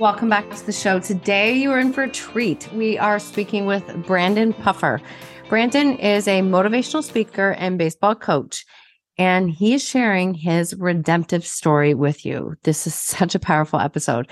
Welcome back to the show. Today, you are in for a treat. We are speaking with Brandon Puffer. Brandon is a motivational speaker and baseball coach, and he is sharing his redemptive story with you. This is such a powerful episode.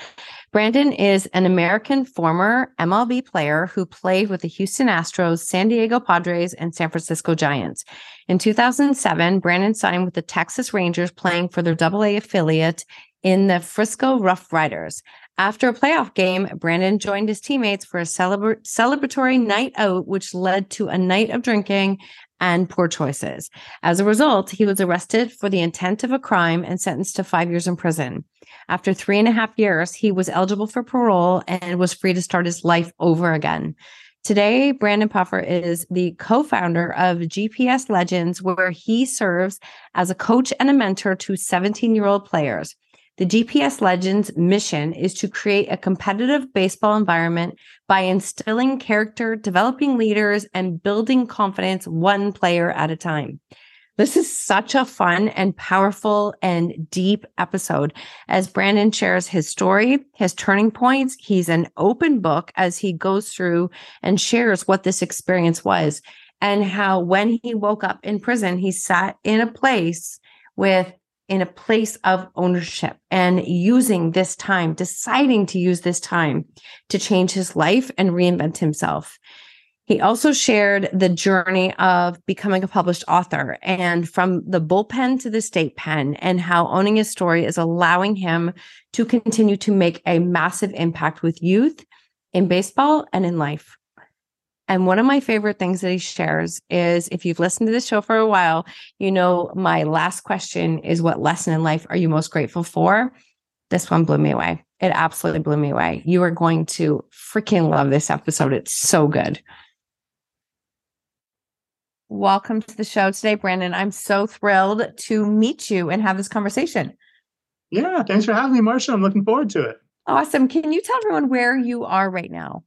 Brandon is an American former MLB player who played with the Houston Astros, San Diego Padres, and San Francisco Giants. In 2007, Brandon signed with the Texas Rangers, playing for their AA affiliate in the Frisco RoughRiders. After a playoff game, Brandon joined his teammates for a celebra- celebratory night out, which led to a night of drinking and poor choices. As a result, he was arrested for the intent of a crime and sentenced to five years in prison. After three and a half years, he was eligible for parole and was free to start his life over again. Today, Brandon Puffer is the co founder of GPS Legends, where he serves as a coach and a mentor to 17 year old players. The GPS Legends mission is to create a competitive baseball environment by instilling character, developing leaders, and building confidence one player at a time. This is such a fun and powerful and deep episode as Brandon shares his story, his turning points. He's an open book as he goes through and shares what this experience was and how when he woke up in prison, he sat in a place with in a place of ownership and using this time, deciding to use this time to change his life and reinvent himself. He also shared the journey of becoming a published author and from the bullpen to the state pen, and how owning his story is allowing him to continue to make a massive impact with youth in baseball and in life. And one of my favorite things that he shares is if you've listened to this show for a while, you know, my last question is what lesson in life are you most grateful for? This one blew me away. It absolutely blew me away. You are going to freaking love this episode. It's so good. Welcome to the show today, Brandon. I'm so thrilled to meet you and have this conversation. Yeah, thanks for having me, Marsha. I'm looking forward to it. Awesome. Can you tell everyone where you are right now?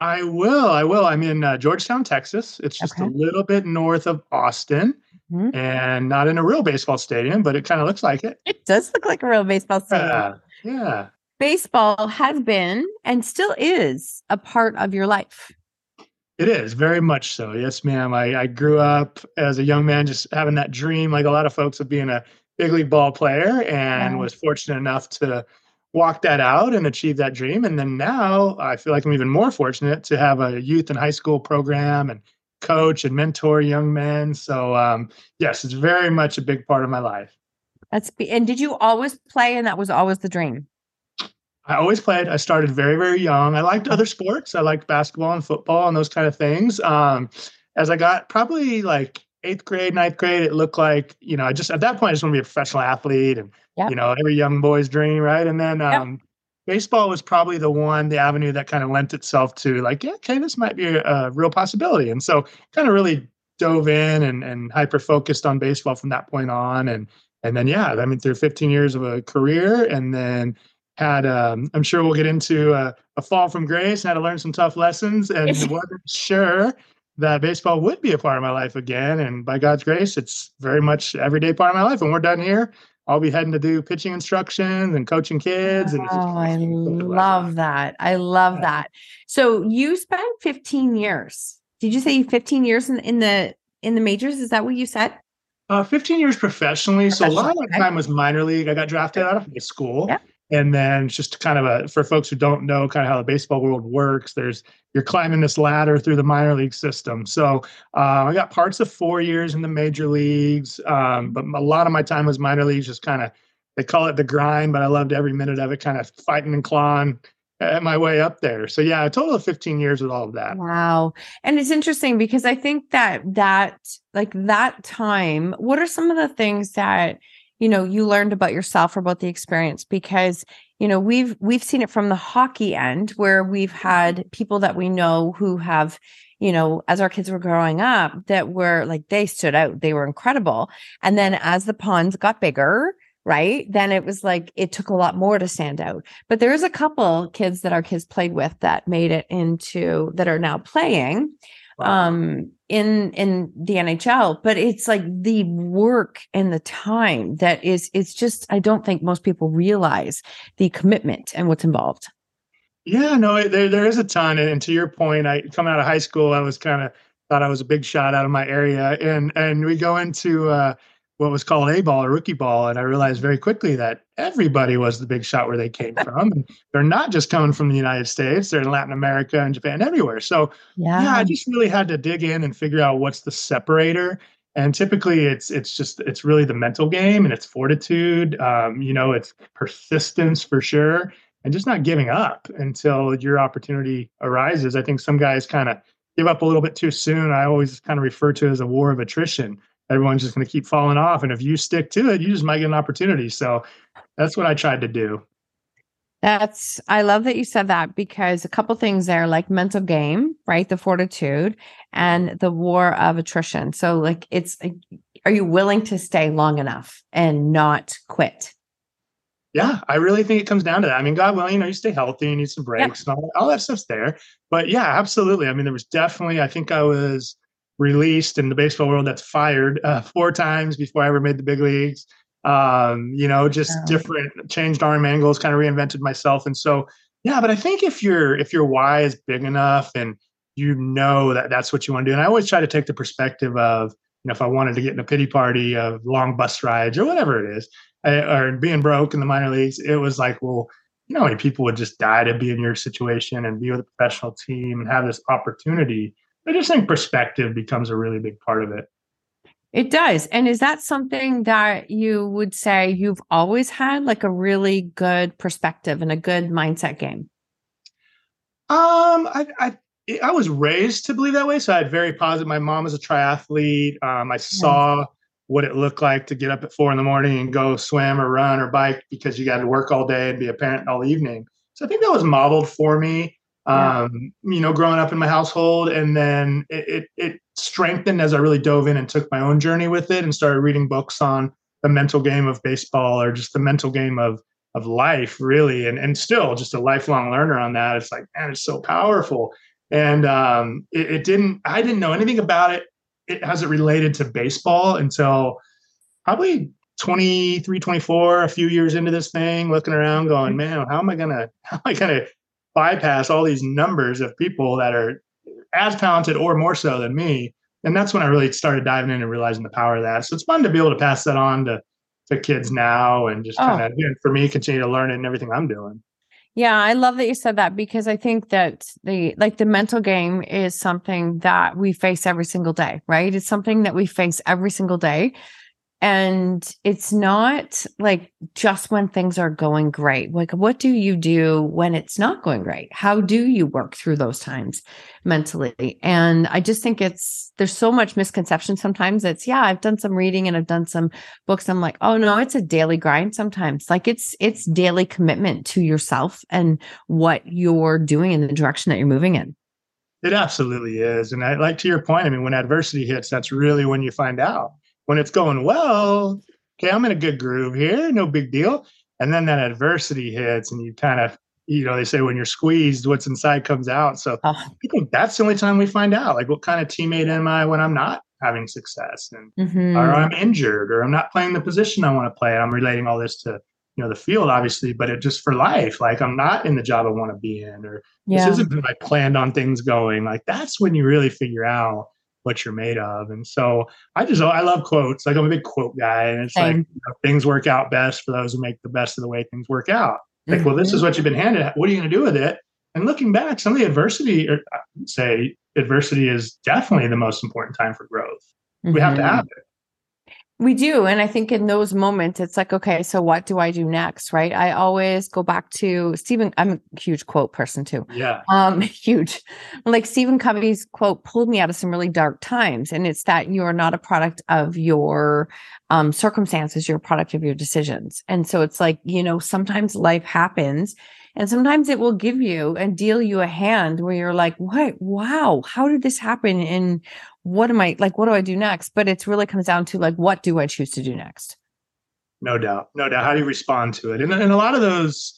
I will. I will. I'm in uh, Georgetown, Texas. It's just okay. a little bit north of Austin mm-hmm. and not in a real baseball stadium, but it kind of looks like it. It does look like a real baseball stadium. Yeah. yeah. Baseball has been and still is a part of your life. It is very much so. Yes, ma'am. I, I grew up as a young man just having that dream, like a lot of folks, of being a big league ball player and was fortunate enough to walk that out and achieve that dream. And then now I feel like I'm even more fortunate to have a youth and high school program and coach and mentor young men. So um, yes, it's very much a big part of my life. That's and did you always play and that was always the dream? I always played. I started very, very young. I liked other sports. I liked basketball and football and those kind of things. Um, as I got probably like eighth grade, ninth grade, it looked like, you know, I just at that point I just want to be a professional athlete and yep. you know, every young boy's dream, right? And then um yep. baseball was probably the one, the avenue that kind of lent itself to like, yeah, okay, this might be a, a real possibility. And so kind of really dove in and and hyper focused on baseball from that point on. And and then yeah, I mean through 15 years of a career and then had um, I'm sure we'll get into a, a fall from grace and had to learn some tough lessons and wasn't sure that baseball would be a part of my life again. And by God's grace, it's very much everyday part of my life. And we're done here, I'll be heading to do pitching instructions and coaching kids. And oh, I love that. I love that. So you spent 15 years. Did you say 15 years in, in the in the majors? Is that what you said? Uh, 15 years professionally. So a lot of my time was minor league. I got drafted out of high school. And then just kind of a for folks who don't know kind of how the baseball world works there's you're climbing this ladder through the minor league system. So uh, i got parts of four years in the major leagues um, but a lot of my time was minor leagues just kind of they call it the grind but i loved every minute of it kind of fighting and clawing at my way up there. So yeah a total of 15 years with all of that. Wow. And it's interesting because i think that that like that time what are some of the things that you know you learned about yourself or about the experience because you know we've we've seen it from the hockey end where we've mm-hmm. had people that we know who have you know as our kids were growing up that were like they stood out they were incredible and then as the ponds got bigger right then it was like it took a lot more to stand out but there's a couple kids that our kids played with that made it into that are now playing. Um in in the NHL but it's like the work and the time that is it's just I don't think most people realize the commitment and what's involved. Yeah, no, there there is a ton and to your point I coming out of high school I was kind of thought I was a big shot out of my area and and we go into uh what was called A ball or rookie ball. And I realized very quickly that everybody was the big shot where they came from. and they're not just coming from the United States, they're in Latin America and Japan, everywhere. So yeah. yeah, I just really had to dig in and figure out what's the separator. And typically it's it's just it's really the mental game and it's fortitude. Um, you know, it's persistence for sure. And just not giving up until your opportunity arises. I think some guys kind of give up a little bit too soon. I always kind of refer to it as a war of attrition everyone's just going to keep falling off. And if you stick to it, you just might get an opportunity. So that's what I tried to do. That's, I love that you said that because a couple things there, like mental game, right? The fortitude and the war of attrition. So, like, it's, are you willing to stay long enough and not quit? Yeah, I really think it comes down to that. I mean, God willing, you know, you stay healthy, you need some breaks and all, all that stuff's there. But yeah, absolutely. I mean, there was definitely, I think I was, released in the baseball world that's fired uh, four times before I ever made the big leagues. Um, you know, just wow. different changed arm angles, kind of reinvented myself. And so, yeah, but I think if your if your why is big enough and you know that that's what you want to do, and I always try to take the perspective of, you know, if I wanted to get in a pity party of long bus rides or whatever it is, I, or being broke in the minor leagues, it was like, well, you know, how many people would just die to be in your situation and be with a professional team and have this opportunity I just think perspective becomes a really big part of it. It does. And is that something that you would say you've always had like a really good perspective and a good mindset game? Um, I, I, I was raised to believe that way. So I had very positive. My mom was a triathlete. Um, I saw what it looked like to get up at four in the morning and go swim or run or bike because you got to work all day and be a parent all evening. So I think that was modeled for me um, you know, growing up in my household. And then it, it, it, strengthened as I really dove in and took my own journey with it and started reading books on the mental game of baseball or just the mental game of of life, really. And and still just a lifelong learner on that. It's like, man, it's so powerful. And um, it, it didn't, I didn't know anything about it. It has it related to baseball until probably 23 24 a few years into this thing looking around going mm-hmm. man how am i gonna how am i gonna bypass all these numbers of people that are as talented or more so than me. And that's when I really started diving in and realizing the power of that. So it's fun to be able to pass that on to, to kids now and just kind of, oh. for me, continue to learn it and everything I'm doing. Yeah, I love that you said that because I think that the like the mental game is something that we face every single day, right? It's something that we face every single day. And it's not like just when things are going great. Like, what do you do when it's not going great? How do you work through those times mentally? And I just think it's, there's so much misconception sometimes. It's, yeah, I've done some reading and I've done some books. I'm like, oh no, it's a daily grind sometimes. Like, it's, it's daily commitment to yourself and what you're doing in the direction that you're moving in. It absolutely is. And I like to your point, I mean, when adversity hits, that's really when you find out when it's going well, okay, I'm in a good groove here, no big deal. And then that adversity hits, and you kind of, you know, they say when you're squeezed, what's inside comes out. So oh. I think that's the only time we find out, like, what kind of teammate am I when I'm not having success, and mm-hmm. or I'm injured, or I'm not playing the position I want to play. I'm relating all this to you know the field obviously but it just for life like i'm not in the job i want to be in or yeah. this isn't I planned on things going like that's when you really figure out what you're made of. And so I just I love quotes. Like I'm a big quote guy, and it's Same. like you know, things work out best for those who make the best of the way things work out. Like, mm-hmm. well, this is what you've been handed. What are you going to do with it? And looking back, some of the adversity, or I would say adversity is definitely the most important time for growth. Mm-hmm. We have to have it. We do. And I think in those moments, it's like, okay, so what do I do next? Right. I always go back to Stephen. I'm a huge quote person too. Yeah. Um, huge. Like Stephen Covey's quote pulled me out of some really dark times. And it's that you are not a product of your um, circumstances, you're a product of your decisions. And so it's like, you know, sometimes life happens and sometimes it will give you and deal you a hand where you're like, what? Wow, how did this happen? And what am I like? What do I do next? But it's really comes down to like, what do I choose to do next? No doubt. No doubt. How do you respond to it? And, and a lot of those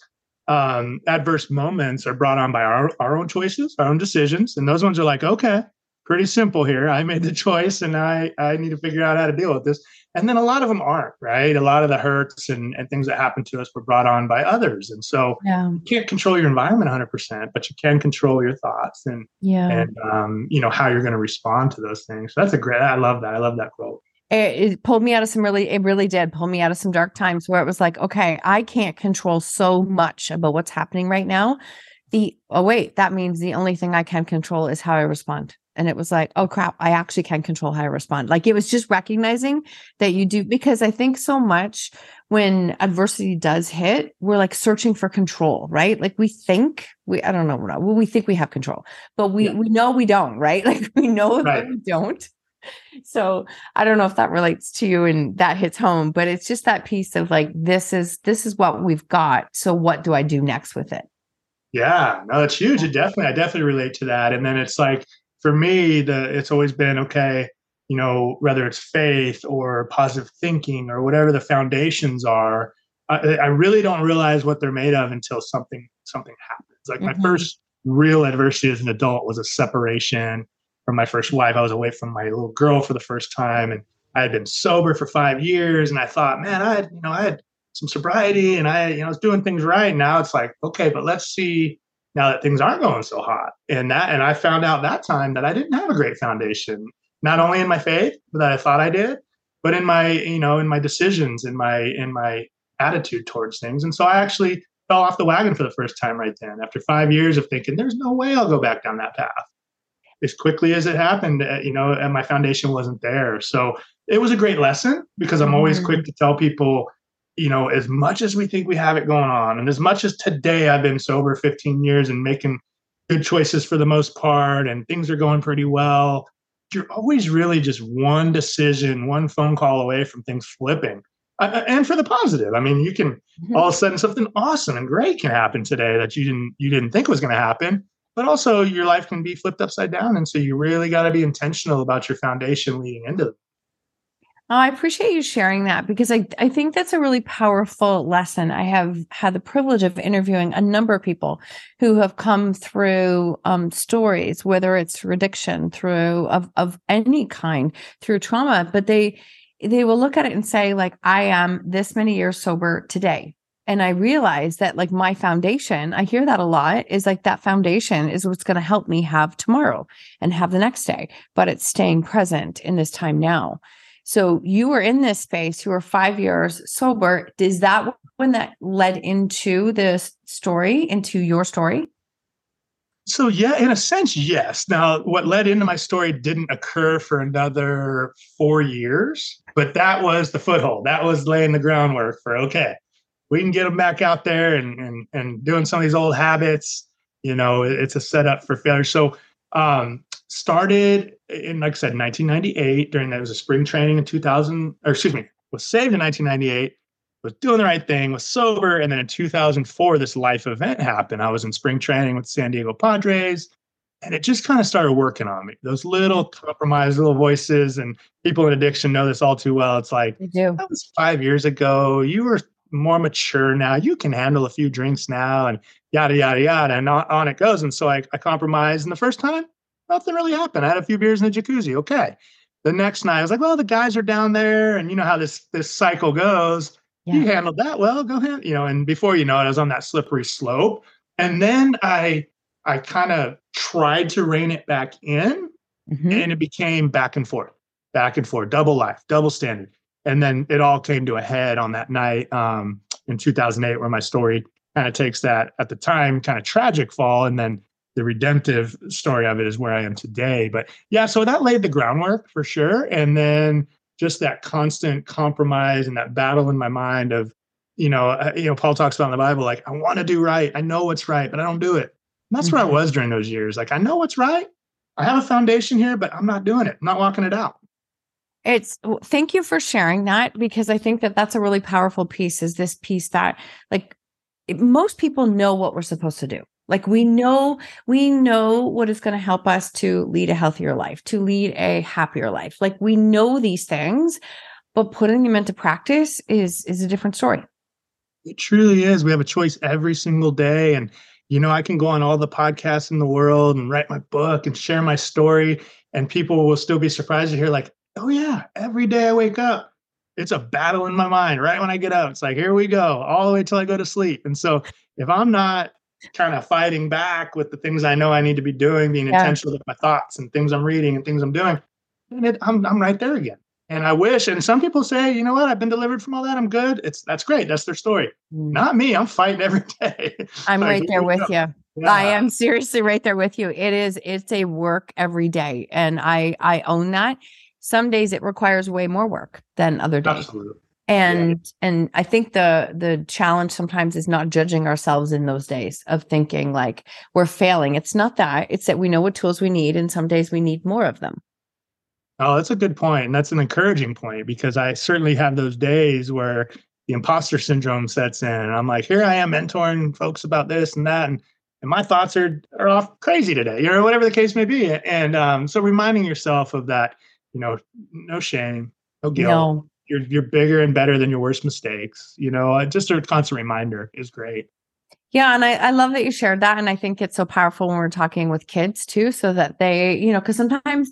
um, adverse moments are brought on by our, our own choices, our own decisions. And those ones are like, okay, pretty simple here. I made the choice and I, I need to figure out how to deal with this. And then a lot of them aren't, right? A lot of the hurts and, and things that happen to us were brought on by others. And so yeah. you can't control your environment 100%, but you can control your thoughts and, yeah. and um, you know, how you're going to respond to those things. So that's a great, I love that. I love that quote. It, it pulled me out of some really, it really did pull me out of some dark times where it was like, okay, I can't control so much about what's happening right now. The, oh, wait, that means the only thing I can control is how I respond and it was like oh crap i actually can control how i respond. Like it was just recognizing that you do because i think so much when adversity does hit we're like searching for control right? Like we think we i don't know well, we think we have control but we yeah. we know we don't right? Like we know right. that we don't. So i don't know if that relates to you and that hits home but it's just that piece of like this is this is what we've got so what do i do next with it? Yeah no that's huge it definitely i definitely relate to that and then it's like for me, the it's always been okay. You know, whether it's faith or positive thinking or whatever the foundations are, I, I really don't realize what they're made of until something something happens. Like mm-hmm. my first real adversity as an adult was a separation from my first wife. I was away from my little girl for the first time, and I had been sober for five years. And I thought, man, I had you know I had some sobriety, and I you know I was doing things right. Now it's like, okay, but let's see now that things aren't going so hot. And that and I found out that time that I didn't have a great foundation, not only in my faith that I thought I did, but in my, you know, in my decisions, in my in my attitude towards things. And so I actually fell off the wagon for the first time right then after 5 years of thinking there's no way I'll go back down that path. As quickly as it happened, uh, you know, and my foundation wasn't there. So it was a great lesson because I'm always quick mm. to tell people you know, as much as we think we have it going on, and as much as today I've been sober 15 years and making good choices for the most part, and things are going pretty well, you're always really just one decision, one phone call away from things flipping. Uh, and for the positive, I mean, you can mm-hmm. all of a sudden something awesome and great can happen today that you didn't you didn't think was going to happen, but also your life can be flipped upside down, and so you really got to be intentional about your foundation leading into Oh, I appreciate you sharing that because I, I think that's a really powerful lesson. I have had the privilege of interviewing a number of people who have come through um, stories, whether it's through addiction, through of, of any kind, through trauma, but they they will look at it and say, like, I am this many years sober today. And I realize that like my foundation, I hear that a lot, is like that foundation is what's going to help me have tomorrow and have the next day. But it's staying present in this time now. So you were in this space, you were five years sober. Is that when that led into this story, into your story? So yeah, in a sense, yes. Now, what led into my story didn't occur for another four years, but that was the foothold. That was laying the groundwork for okay, we can get them back out there and and and doing some of these old habits. You know, it's a setup for failure. So um, started in, like I said, 1998. During that, was a spring training in 2000, or excuse me, was saved in 1998. Was doing the right thing, was sober, and then in 2004, this life event happened. I was in spring training with San Diego Padres, and it just kind of started working on me. Those little compromised little voices, and people in addiction know this all too well. It's like that was five years ago. You were more mature now. You can handle a few drinks now, and yada yada yada, and on, on it goes. And so I, I compromised, and the first time nothing really happened. I had a few beers in the jacuzzi. Okay. The next night, I was like, well, the guys are down there, and you know how this this cycle goes. Yeah. You handled that well. Go ahead. You know, and before you know it, I was on that slippery slope. And then I I kind of tried to rein it back in, mm-hmm. and it became back and forth, back and forth, double life, double standard. And then it all came to a head on that night um, in 2008, where my story kind of takes that at the time kind of tragic fall and then the redemptive story of it is where I am today. But yeah, so that laid the groundwork for sure. And then just that constant compromise and that battle in my mind of, you know, uh, you know, Paul talks about in the Bible, like, I want to do right. I know what's right, but I don't do it. And that's mm-hmm. where I mm-hmm. was during those years. Like, I know what's right. I have a foundation here, but I'm not doing it. I'm not walking it out. It's thank you for sharing that because I think that that's a really powerful piece is this piece that like most people know what we're supposed to do. Like we know, we know what is going to help us to lead a healthier life, to lead a happier life. Like we know these things, but putting them into practice is is a different story. It truly is. We have a choice every single day. And you know, I can go on all the podcasts in the world and write my book and share my story. And people will still be surprised to hear, like, oh yeah, every day I wake up, it's a battle in my mind right when I get up. It's like, here we go, all the way till I go to sleep. And so if I'm not kind of fighting back with the things I know I need to be doing, being yeah. intentional with my thoughts and things I'm reading and things I'm doing. And it, I'm I'm right there again. And I wish, and some people say, you know what, I've been delivered from all that. I'm good. It's that's great. That's their story. Mm. Not me. I'm fighting every day. I'm like, right there with you. Yeah. I am seriously right there with you. It is, it's a work every day. And I I own that. Some days it requires way more work than other days. Absolutely and yeah. and i think the the challenge sometimes is not judging ourselves in those days of thinking like we're failing. It's not that. It's that we know what tools we need and some days we need more of them. Oh that's a good point and that's an encouraging point because i certainly have those days where the imposter syndrome sets in and i'm like here i am mentoring folks about this and that and and my thoughts are are off crazy today you know whatever the case may be and um, so reminding yourself of that you know no shame no guilt. No you're you're bigger and better than your worst mistakes. You know, uh, just a constant reminder is great. Yeah, and I, I love that you shared that. And I think it's so powerful when we're talking with kids too, so that they, you know, because sometimes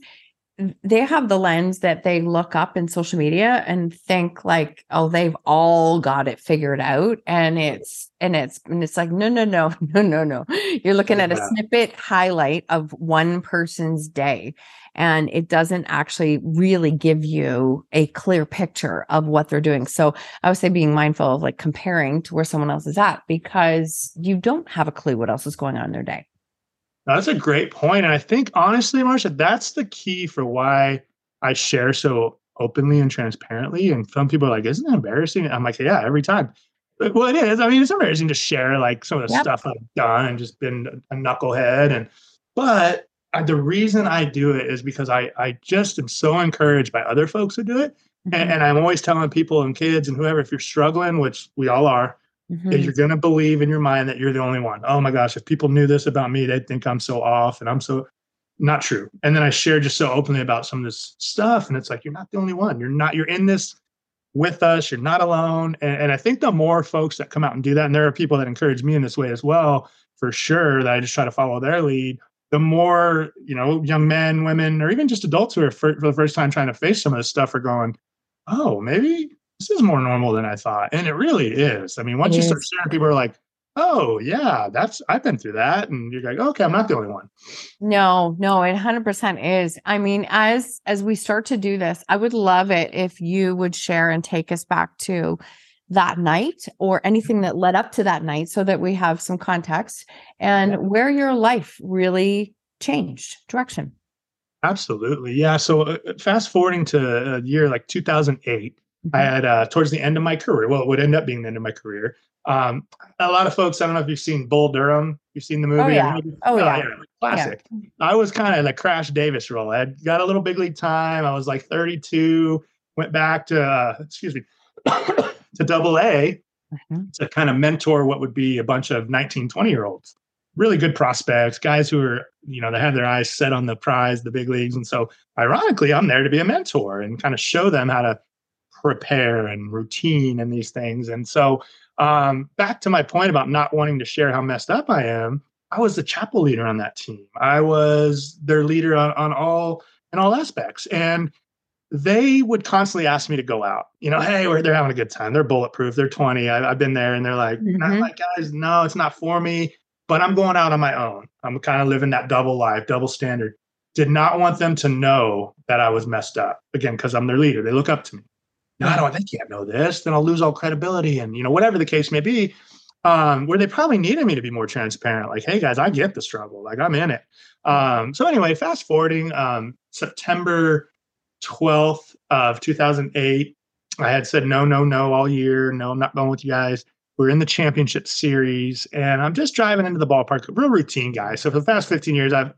they have the lens that they look up in social media and think like oh they've all got it figured out and it's and it's and it's like no no no no no no you're looking at a snippet highlight of one person's day and it doesn't actually really give you a clear picture of what they're doing so i would say being mindful of like comparing to where someone else is at because you don't have a clue what else is going on in their day that's a great point. And I think honestly, Marsha, that's the key for why I share so openly and transparently. And some people are like, isn't that embarrassing? I'm like, yeah, every time. Well, it is. I mean, it's embarrassing to share like some of the yep. stuff I've done and just been a knucklehead. And but the reason I do it is because I I just am so encouraged by other folks who do it. Mm-hmm. And, and I'm always telling people and kids and whoever, if you're struggling, which we all are, Mm-hmm. You're going to believe in your mind that you're the only one. Oh my gosh, if people knew this about me, they'd think I'm so off and I'm so not true. And then I share just so openly about some of this stuff. And it's like, you're not the only one. You're not, you're in this with us. You're not alone. And, and I think the more folks that come out and do that, and there are people that encourage me in this way as well, for sure, that I just try to follow their lead. The more, you know, young men, women, or even just adults who are for, for the first time trying to face some of this stuff are going, oh, maybe this is more normal than I thought. And it really is. I mean, once it you is. start sharing, people are like, oh, yeah, that's, I've been through that. And you're like, okay, I'm not the only one. No, no, it 100% is. I mean, as, as we start to do this, I would love it if you would share and take us back to that night or anything that led up to that night so that we have some context and yeah. where your life really changed direction. Absolutely. Yeah. So uh, fast forwarding to a year like 2008, I mm-hmm. had uh, towards the end of my career, well, it would end up being the end of my career. Um, a lot of folks, I don't know if you've seen Bull Durham. You've seen the movie? Oh, yeah. Oh, yeah. Oh, yeah. Classic. Yeah. I was kind of the Crash Davis role. I got a little big league time. I was like 32, went back to, uh, excuse me, to double A mm-hmm. to kind of mentor what would be a bunch of 19, 20 year olds. Really good prospects, guys who are, you know, they have their eyes set on the prize, the big leagues. And so, ironically, I'm there to be a mentor and kind of show them how to prepare and routine and these things. And so, um, back to my point about not wanting to share how messed up I am, I was the chapel leader on that team. I was their leader on, on all in all aspects, and they would constantly ask me to go out. You know, hey, they're having a good time. They're bulletproof. They're 20. I, have been there, and they're like, mm-hmm. I'm like, guys, no, it's not for me. But I'm going out on my own. I'm kind of living that double life, double standard. Did not want them to know that I was messed up again because I'm their leader. They look up to me no, I don't, they can't know this. Then I'll lose all credibility and, you know, whatever the case may be. um, where they probably needed me to be more transparent. Like, hey guys, I get the struggle. Like I'm in it. Um, so anyway, fast forwarding, um, September 12th of 2008, I had said no, no, no all year. No, I'm not going with you guys. We're in the championship series, and I'm just driving into the ballpark. Real routine guy. So for the past 15 years, I've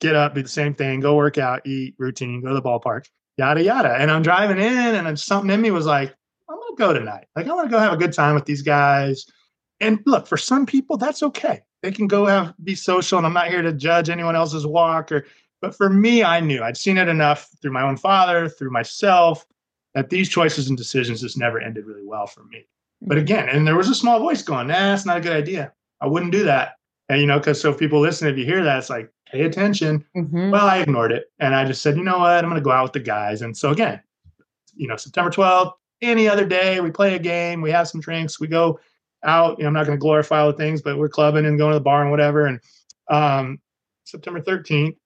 get up, do the same thing, go work out, eat, routine, go to the ballpark, yada yada. And I'm driving in, and something in me was like, I'm gonna go tonight. Like I want to go have a good time with these guys. And look, for some people, that's okay. They can go have be social, and I'm not here to judge anyone else's walk or. But for me, I knew I'd seen it enough through my own father, through myself, that these choices and decisions just never ended really well for me. But mm-hmm. again, and there was a small voice going, nah, it's not a good idea. I wouldn't do that. And, you know, because so if people listen, if you hear that, it's like, pay attention. Mm-hmm. Well, I ignored it. And I just said, you know what? I'm going to go out with the guys. And so again, you know, September 12th, any other day, we play a game, we have some drinks, we go out. You know, I'm not going to glorify all the things, but we're clubbing and going to the bar and whatever. And um, September 13th,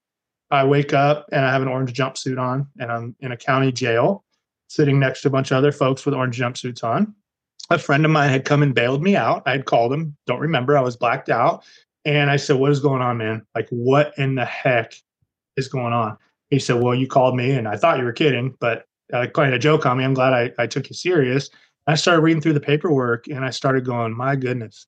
I wake up and I have an orange jumpsuit on and I'm in a county jail sitting next to a bunch of other folks with orange jumpsuits on. A friend of mine had come and bailed me out. I had called him, don't remember, I was blacked out. And I said, What is going on, man? Like, what in the heck is going on? He said, Well, you called me and I thought you were kidding, but uh, quite a joke on me. I'm glad I, I took you serious. I started reading through the paperwork and I started going, My goodness,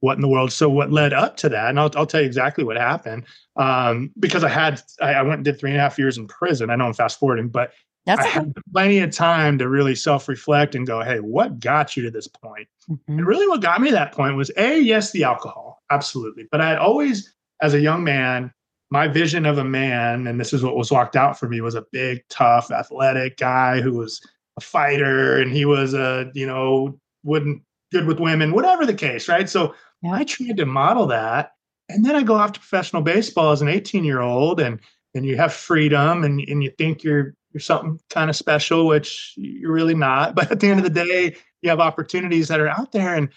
what in the world? So, what led up to that? And I'll, I'll tell you exactly what happened um, because I had, I, I went and did three and a half years in prison. I know I'm fast forwarding, but that's I had plenty of time to really self reflect and go, hey, what got you to this point? Mm-hmm. And really, what got me to that point was A, yes, the alcohol, absolutely. But I had always, as a young man, my vision of a man, and this is what was walked out for me, was a big, tough, athletic guy who was a fighter and he was a, you know, wouldn't good with women, whatever the case, right? So yeah. I tried to model that. And then I go off to professional baseball as an 18 year old and and you have freedom and, and you think you're you're something kind of special, which you're really not. But at the end of the day, you have opportunities that are out there. And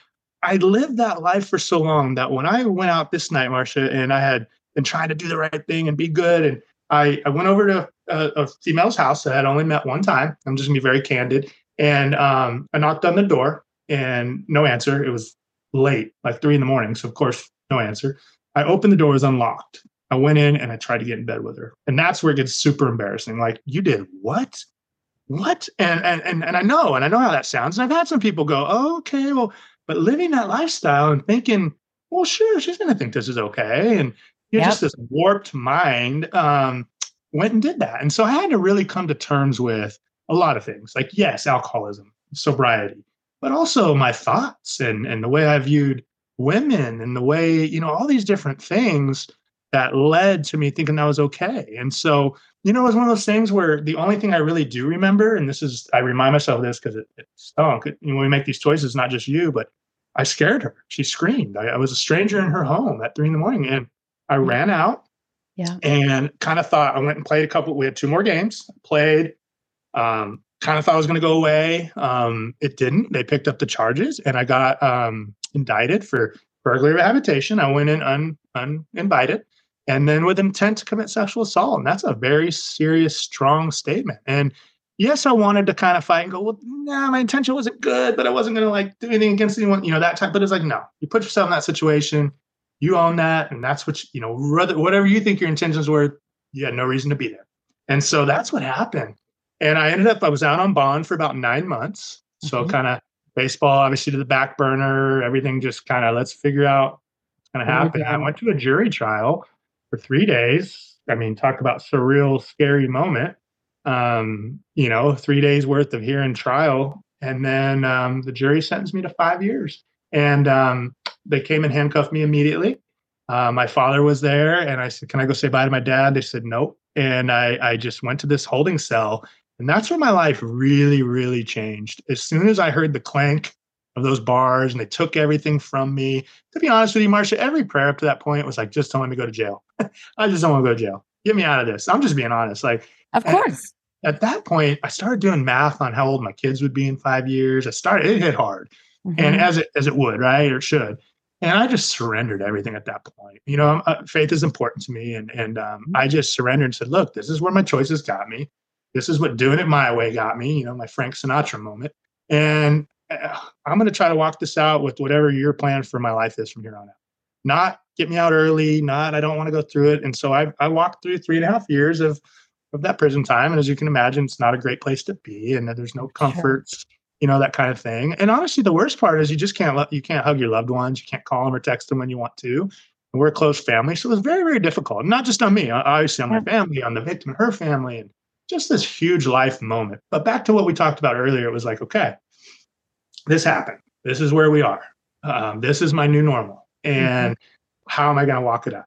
I lived that life for so long that when I went out this night, Marsha, and I had been trying to do the right thing and be good, and I, I went over to a, a female's house that I'd only met one time. I'm just gonna be very candid. And um, I knocked on the door and no answer. It was late, like three in the morning. So of course, no answer. I opened the door, it was unlocked. I went in and I tried to get in bed with her. And that's where it gets super embarrassing. Like, you did what? What? And and and, and I know, and I know how that sounds. And I've had some people go, oh, okay, well, but living that lifestyle and thinking, well, sure, she's gonna think this is okay. And you're yep. just this warped mind um, went and did that. And so I had to really come to terms with a lot of things. Like, yes, alcoholism, sobriety, but also my thoughts and and the way I viewed women and the way, you know, all these different things that led to me thinking that was okay. And so, you know, it was one of those things where the only thing I really do remember, and this is, I remind myself of this because it, it stunk. You know, when we make these choices, not just you, but I scared her. She screamed. I, I was a stranger in her home at three in the morning and I ran out yeah. and kind of thought I went and played a couple. We had two more games, played, um, kind of thought was going to go away. Um, it didn't. They picked up the charges and I got um, indicted for burglary of habitation. I went in un, uninvited and then with intent to commit sexual assault. And that's a very serious, strong statement. And yes, I wanted to kind of fight and go, well, nah, my intention wasn't good, but I wasn't going to like do anything against anyone, you know, that type. But it's like, no, you put yourself in that situation, you own that. And that's what, you, you know, rather, whatever you think your intentions were, you had no reason to be there. And so that's what happened. And I ended up, I was out on bond for about nine months. So mm-hmm. kind of baseball, obviously to the back burner, everything just kind of, let's figure out what's going to happen. I went to a jury trial for three days. I mean, talk about surreal, scary moment. Um, you know, three days worth of hearing trial. And then um, the jury sentenced me to five years. And um, they came and handcuffed me immediately. Uh, my father was there, and I said, Can I go say bye to my dad? They said, Nope. And I, I just went to this holding cell. And that's where my life really, really changed. As soon as I heard the clank of those bars and they took everything from me. To be honest with you, Marsha, every prayer up to that point was like, just don't let me go to jail. I just don't want to go to jail. Get me out of this. I'm just being honest. Like, of course. At, that point, I started doing math on how old my kids would be in five years. I started, it hit hard. Mm-hmm. And as it, as it would, right? Or should. And I just surrendered everything at that point. You know, uh, faith is important to me. And, and um, mm-hmm. I just surrendered and said, look, this is where my choices got me. This is what doing it my way got me, you know, my Frank Sinatra moment. And uh, I'm going to try to walk this out with whatever your plan for my life is from here on out. Not get me out early, not I don't want to go through it. And so I, I walked through three and a half years of of that prison time. And as you can imagine, it's not a great place to be, and there's no comforts, sure. you know, that kind of thing. And honestly, the worst part is you just can't you can't hug your loved ones, you can't call them or text them when you want to. And we're a close family, so it was very very difficult. Not just on me, obviously on my family, on the victim her family, and just this huge life moment. But back to what we talked about earlier, it was like, okay, this happened. This is where we are. Um, this is my new normal. And mm-hmm. how am I going to walk it out?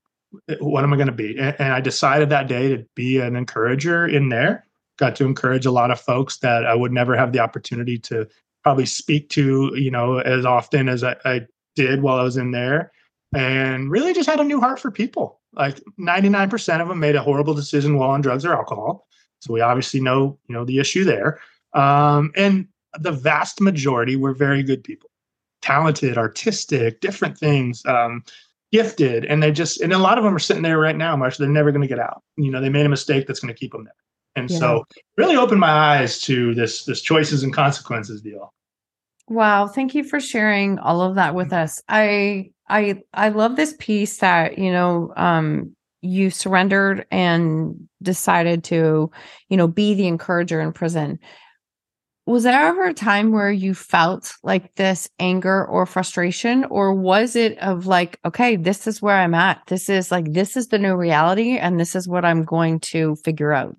What am I going to be? And, and, I decided that day to be an encourager in there. Got to encourage a lot of folks that I would never have the opportunity to probably speak to, you know, as often as I, I did while I was in there. And really just had a new heart for people. Like 99% of them made a horrible decision while on drugs or alcohol. So we obviously know, you know, the issue there. Um, and the vast majority were very good people, talented, artistic, different things, um, gifted, and they just and a lot of them are sitting there right now, Marsha. They're never going to get out. You know, they made a mistake that's going to keep them there. And yeah. so, really opened my eyes to this this choices and consequences deal. Wow, thank you for sharing all of that with us. I I I love this piece that, you know, um you surrendered and decided to, you know, be the encourager in prison. Was there ever a time where you felt like this anger or frustration or was it of like okay this is where i'm at. This is like this is the new reality and this is what i'm going to figure out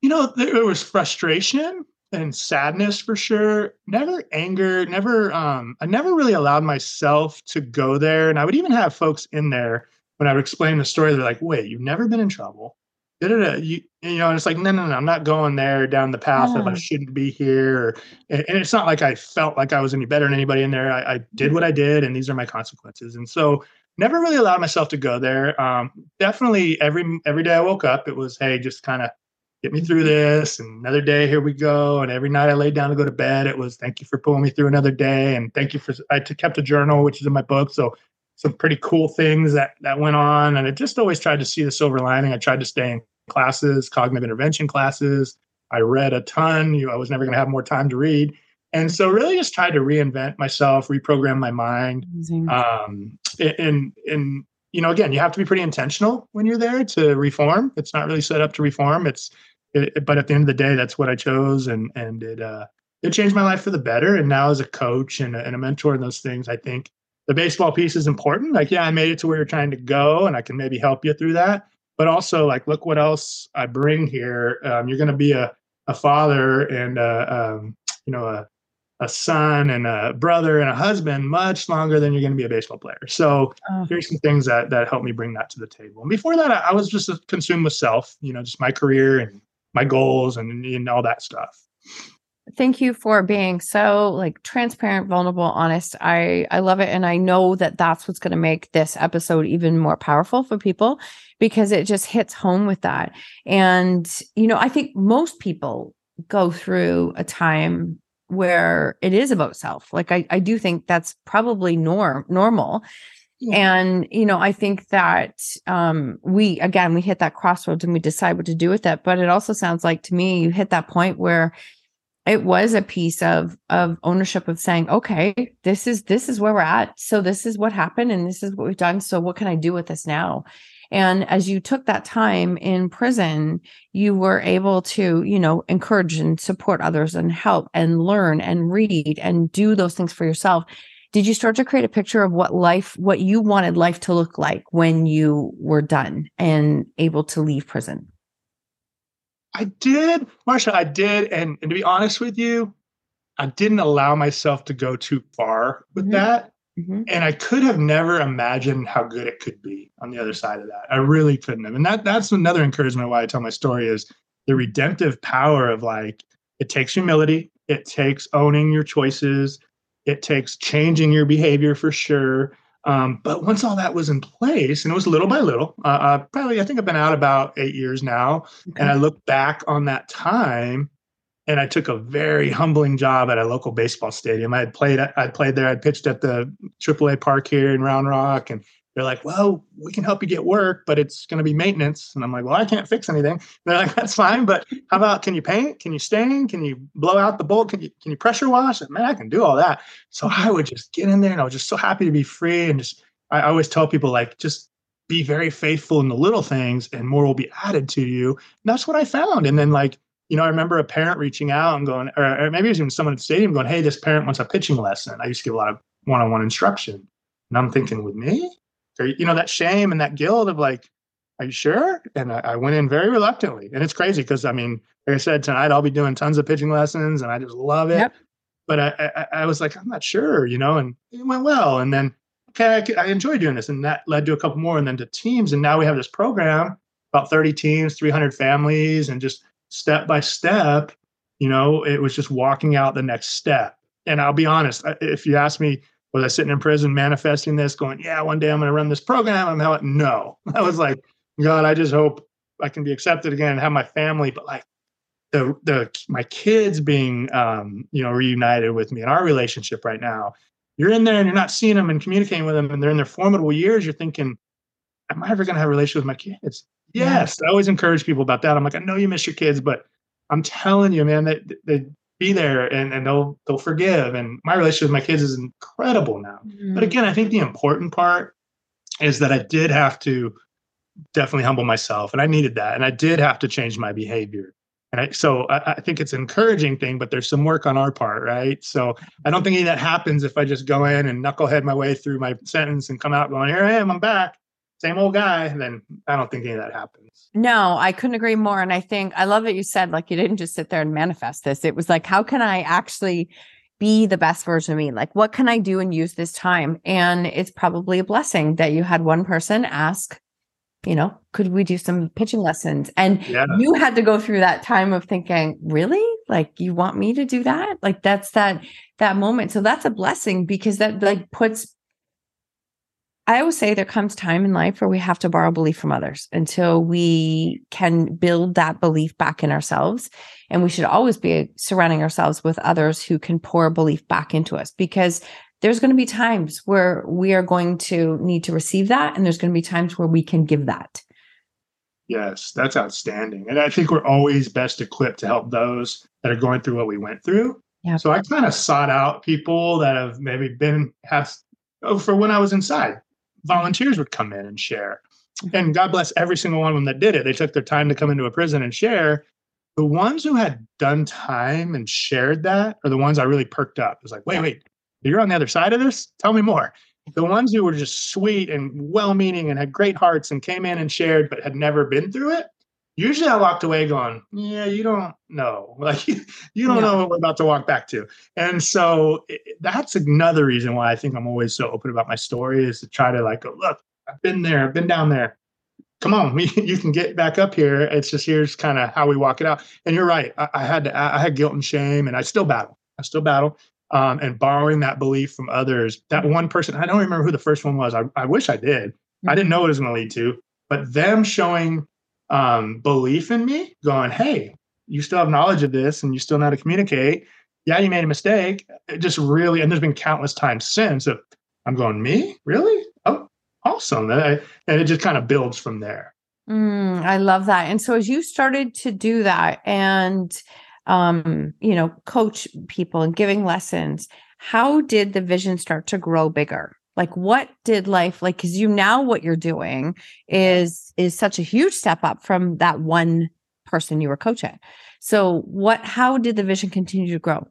you know there was frustration and sadness for sure. Never anger never um i never really allowed myself to go there and i would even have folks in there when i would explain the story they're like wait you've never been in trouble you, you know, and it's like, no, no, no, I'm not going there down the path yeah. of I shouldn't be here. Or, and, and, it's not like I felt like I was any better than anybody in there. I, I, did what I did, and these are my consequences. And so, never really allowed myself to go there. Um, definitely every every day I woke up, it was, hey, just kind of get me through this. And another day, here we go. And every night I laid down to go to bed, it was, thank you for pulling me through another day, and thank you for. I kept a journal, which is in my book, so some pretty cool things that that went on and i just always tried to see the silver lining i tried to stay in classes, cognitive intervention classes. I read a ton. You know, I was never going to have more time to read. And so really just tried to reinvent myself, reprogram my mind. Um, and, and, you know, again, you have to be pretty intentional when you're there to reform. It's not really set up to reform. It's, it, but at the end of the day, that's what I chose. And, and it, uh, it changed my life for the better. And now as a coach and a, and a mentor and those things, I think the baseball piece is important. Like, yeah, I made it to where you're trying to go and I can maybe help you through that but also like look what else I bring here. Um, you're going to be a a father and a, um, you know a a son and a brother and a husband much longer than you're going to be a baseball player. So oh. here's some things that that helped me bring that to the table. And before that, I, I was just consumed with self, you know, just my career and my goals and, and all that stuff thank you for being so like transparent vulnerable honest. I i love it and i know that that's what's going to make this episode even more powerful for people because it just hits home with that. And you know i think most people go through a time where it is about self. Like i, I do think that's probably norm normal. Yeah. and you know i think that um we again we hit that crossroads and we decide what to do with it but it also sounds like to me you hit that point where it was a piece of of ownership of saying okay this is this is where we're at. So this is what happened and this is what we've done. So what can i do with this now? And as you took that time in prison you were able to you know encourage and support others and help and learn and read and do those things for yourself. Did you start to create a picture of what life what you wanted life to look like when you were done and able to leave prison I did, Marsha, I did. And, and to be honest with you, I didn't allow myself to go too far with mm-hmm. that. Mm-hmm. And I could have never imagined how good it could be on the other side of that. I really couldn't have. And that that's another encouragement why I tell my story is the redemptive power of like it takes humility, it takes owning your choices, it takes changing your behavior for sure. Um, but once all that was in place, and it was little by little, uh, uh, probably I think I've been out about eight years now, okay. and I look back on that time, and I took a very humbling job at a local baseball stadium. I had played, I played there, I pitched at the AAA park here in Round Rock, and they're like, well, we can help you get work, but it's going to be maintenance. And I'm like, well, I can't fix anything. And they're like, that's fine, but how about can you paint? Can you stain? Can you blow out the bolt? Can you can you pressure wash? And, Man, I can do all that. So I would just get in there, and I was just so happy to be free. And just I always tell people like, just be very faithful in the little things, and more will be added to you. And that's what I found. And then like you know, I remember a parent reaching out and going, or, or maybe it was even someone at the stadium going, "Hey, this parent wants a pitching lesson." I used to give a lot of one-on-one instruction, and I'm thinking, with me, or, you know, that shame and that guilt of like, "Are you sure?" And I, I went in very reluctantly, and it's crazy because I mean, like I said tonight, I'll be doing tons of pitching lessons, and I just love it. Yep. But I, I, I was like, I'm not sure, you know, and it went well, and then okay, I, I enjoy doing this, and that led to a couple more, and then to teams, and now we have this program about 30 teams, 300 families, and just step by step, you know, it was just walking out the next step. And I'll be honest, if you ask me, was I sitting in prison manifesting this, going, yeah, one day I'm going to run this program? I'm like, no. I was like, God, I just hope I can be accepted again and have my family. But like the the my kids being um, you know reunited with me in our relationship right now, you're in there and you're not seeing them and communicating with them, and they're in their formidable years. You're thinking, am I ever going to have a relationship with my kids? Yes, I always encourage people about that. I'm like, I know you miss your kids, but I'm telling you, man, that they, be there and, and they'll they'll forgive. And my relationship with my kids is incredible now. Mm-hmm. But again, I think the important part is that I did have to definitely humble myself, and I needed that, and I did have to change my behavior. And I, so I, I, think it's an encouraging thing, but there's some work on our part, right? So I don't think any of that happens if I just go in and knucklehead my way through my sentence and come out going, "Here I am, I'm back." Same old guy, and then I don't think any of that happens. No, I couldn't agree more. And I think I love that you said like you didn't just sit there and manifest this. It was like, how can I actually be the best version of me? Like, what can I do and use this time? And it's probably a blessing that you had one person ask, you know, could we do some pitching lessons? And yeah. you had to go through that time of thinking, really? Like you want me to do that? Like that's that that moment. So that's a blessing because that like puts I always say there comes time in life where we have to borrow belief from others until we can build that belief back in ourselves. And we should always be surrounding ourselves with others who can pour belief back into us because there's going to be times where we are going to need to receive that. And there's going to be times where we can give that. Yes, that's outstanding. And I think we're always best equipped to help those that are going through what we went through. Yeah. So I kind of sought out people that have maybe been have oh, for when I was inside volunteers would come in and share. Mm-hmm. And God bless every single one of them that did it. They took their time to come into a prison and share. The ones who had done time and shared that are the ones I really perked up. It was like, wait, wait, you're on the other side of this? Tell me more. The ones who were just sweet and well meaning and had great hearts and came in and shared but had never been through it, usually I walked away going, yeah, you don't know. Like you, don't know what we're about to walk back to. And so it, that's another reason why I think I'm always so open about my story is to try to like, go, look, I've been there, I've been down there. Come on, we, you can get back up here. It's just here's kind of how we walk it out. And you're right. I, I, had to, I had guilt and shame, and I still battle. I still battle. Um, and borrowing that belief from others. That one person, I don't remember who the first one was. I, I wish I did. Mm-hmm. I didn't know what it was going to lead to, but them showing um, belief in me, going, hey, you still have knowledge of this and you still know how to communicate. Yeah, you made a mistake. It just really, and there's been countless times since of I'm going, me? Really? Oh, awesome. And, and it just kind of builds from there. Mm, I love that. And so as you started to do that and um, you know, coach people and giving lessons, how did the vision start to grow bigger? Like what did life like because you now what you're doing is is such a huge step up from that one person you were coaching. So what how did the vision continue to grow?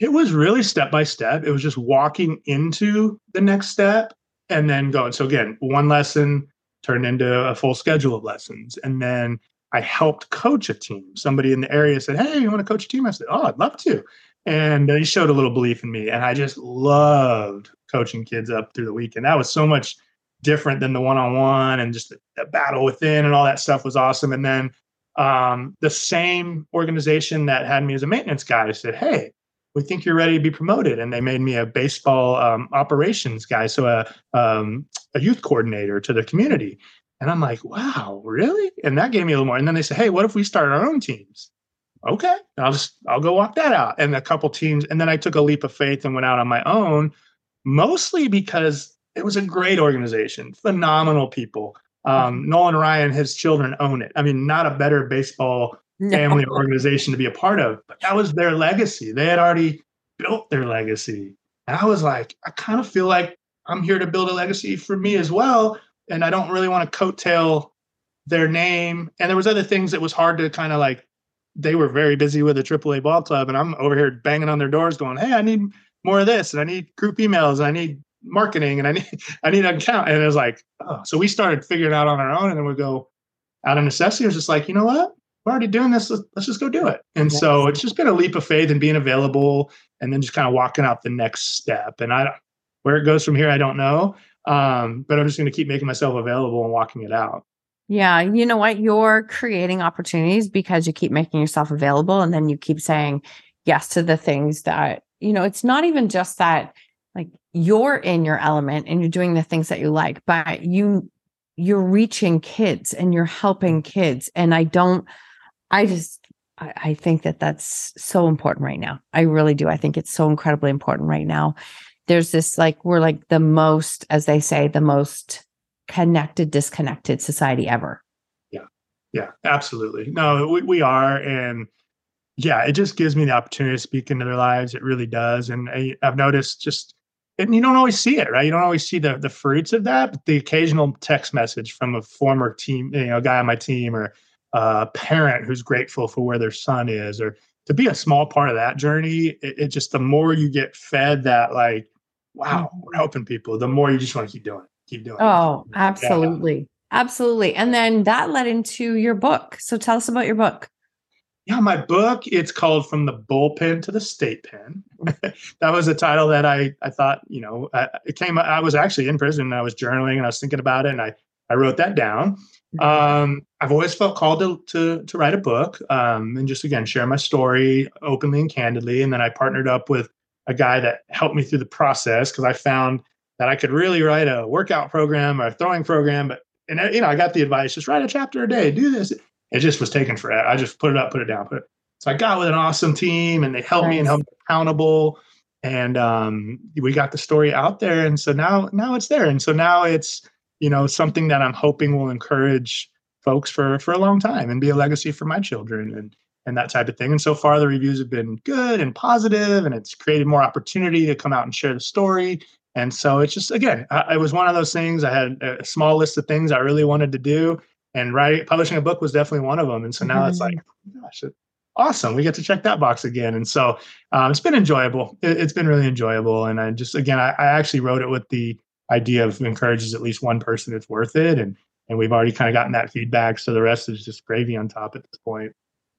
It was really step by step. It was just walking into the next step and then going. So again one lesson turned into a full schedule of lessons. And then i helped coach a team. Somebody in the area said hey you want to coach a team? I said oh i'd love to. And they showed a little belief in me. And i just loved coaching kids up through the week. And that was so much different than the one-on-one and just the, the battle within and all that stuff was awesome. And then um, the same organization that had me as a maintenance guy said, Hey, we think you're ready to be promoted. And they made me a baseball um, operations guy. So a, um, a youth coordinator to the community. And I'm like, wow, really? And that gave me a little more. And then they said, Hey, what if we start our own teams? Okay, I'll just I'll go walk that out. And a couple teams, and then I took a leap of faith and went out on my own mostly because it was a great organization, phenomenal people. Um, Nolan Ryan, his children own it. I mean, not a better baseball family no. organization to be a part of, but that was their legacy. They had already built their legacy. And I was like, I kind of feel like I'm here to build a legacy for me as well. And I don't really want to coattail their name. And there was other things that was hard to kind of like they were very busy with a AAA ball club, and I'm over here banging on their doors, going, "Hey, I need more of this, and I need group emails, and I need marketing, and I need I need an account." And it was like, oh. so we started figuring out on our own, and then we go out of necessity. It was just like, you know what? We're already doing this. Let's, let's just go do it. And yes. so it's just been a leap of faith and being available, and then just kind of walking out the next step. And I, where it goes from here, I don't know. Um, but I'm just going to keep making myself available and walking it out. Yeah. You know what? You're creating opportunities because you keep making yourself available and then you keep saying yes to the things that, you know, it's not even just that like you're in your element and you're doing the things that you like, but you, you're reaching kids and you're helping kids. And I don't, I just, I, I think that that's so important right now. I really do. I think it's so incredibly important right now. There's this like, we're like the most, as they say, the most connected, disconnected society ever. Yeah. Yeah, absolutely. No, we, we are. And yeah, it just gives me the opportunity to speak into their lives. It really does. And I, I've noticed just, and you don't always see it, right? You don't always see the the fruits of that, but the occasional text message from a former team, you know, a guy on my team or a parent who's grateful for where their son is, or to be a small part of that journey, it, it just the more you get fed that like, wow, we're mm-hmm. helping people, the more you just want to keep doing it keep doing oh, it. absolutely. Yeah. Absolutely. And then that led into your book. So tell us about your book. Yeah, my book, it's called From the Bullpen to the State Pen. that was a title that I I thought, you know, I, it came I was actually in prison and I was journaling and I was thinking about it and I I wrote that down. Mm-hmm. Um, I've always felt called to, to, to write a book um, and just again share my story openly and candidly. And then I partnered up with a guy that helped me through the process because I found that I could really write a workout program or a throwing program. But and you know, I got the advice: just write a chapter a day, do this. It just was taken forever. I just put it up, put it down, put it. So I got with an awesome team, and they helped nice. me and helped me accountable. And um, we got the story out there, and so now now it's there, and so now it's you know something that I'm hoping will encourage folks for for a long time and be a legacy for my children and and that type of thing. And so far, the reviews have been good and positive, and it's created more opportunity to come out and share the story and so it's just again, I, it was one of those things. I had a small list of things I really wanted to do, and writing, publishing a book was definitely one of them. And so now mm-hmm. it's like, mm-hmm. gosh, awesome, we get to check that box again. And so um, it's been enjoyable. It, has been really enjoyable. And I just again, I, I actually wrote it with the idea of encourages at least one person that's worth it, and and we've already kind of gotten that feedback. So the rest is just gravy on top at this point.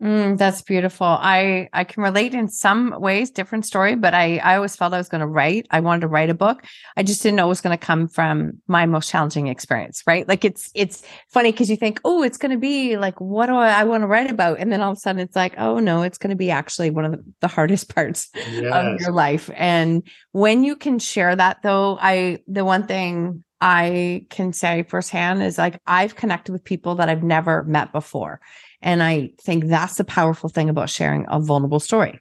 Mm, that's beautiful. I I can relate in some ways, different story, but I I always felt I was going to write. I wanted to write a book. I just didn't know it was going to come from my most challenging experience, right? Like it's it's funny because you think, oh, it's going to be like what do I, I want to write about, and then all of a sudden it's like, oh no, it's going to be actually one of the, the hardest parts yes. of your life. And when you can share that, though, I the one thing I can say firsthand is like I've connected with people that I've never met before. And I think that's the powerful thing about sharing a vulnerable story.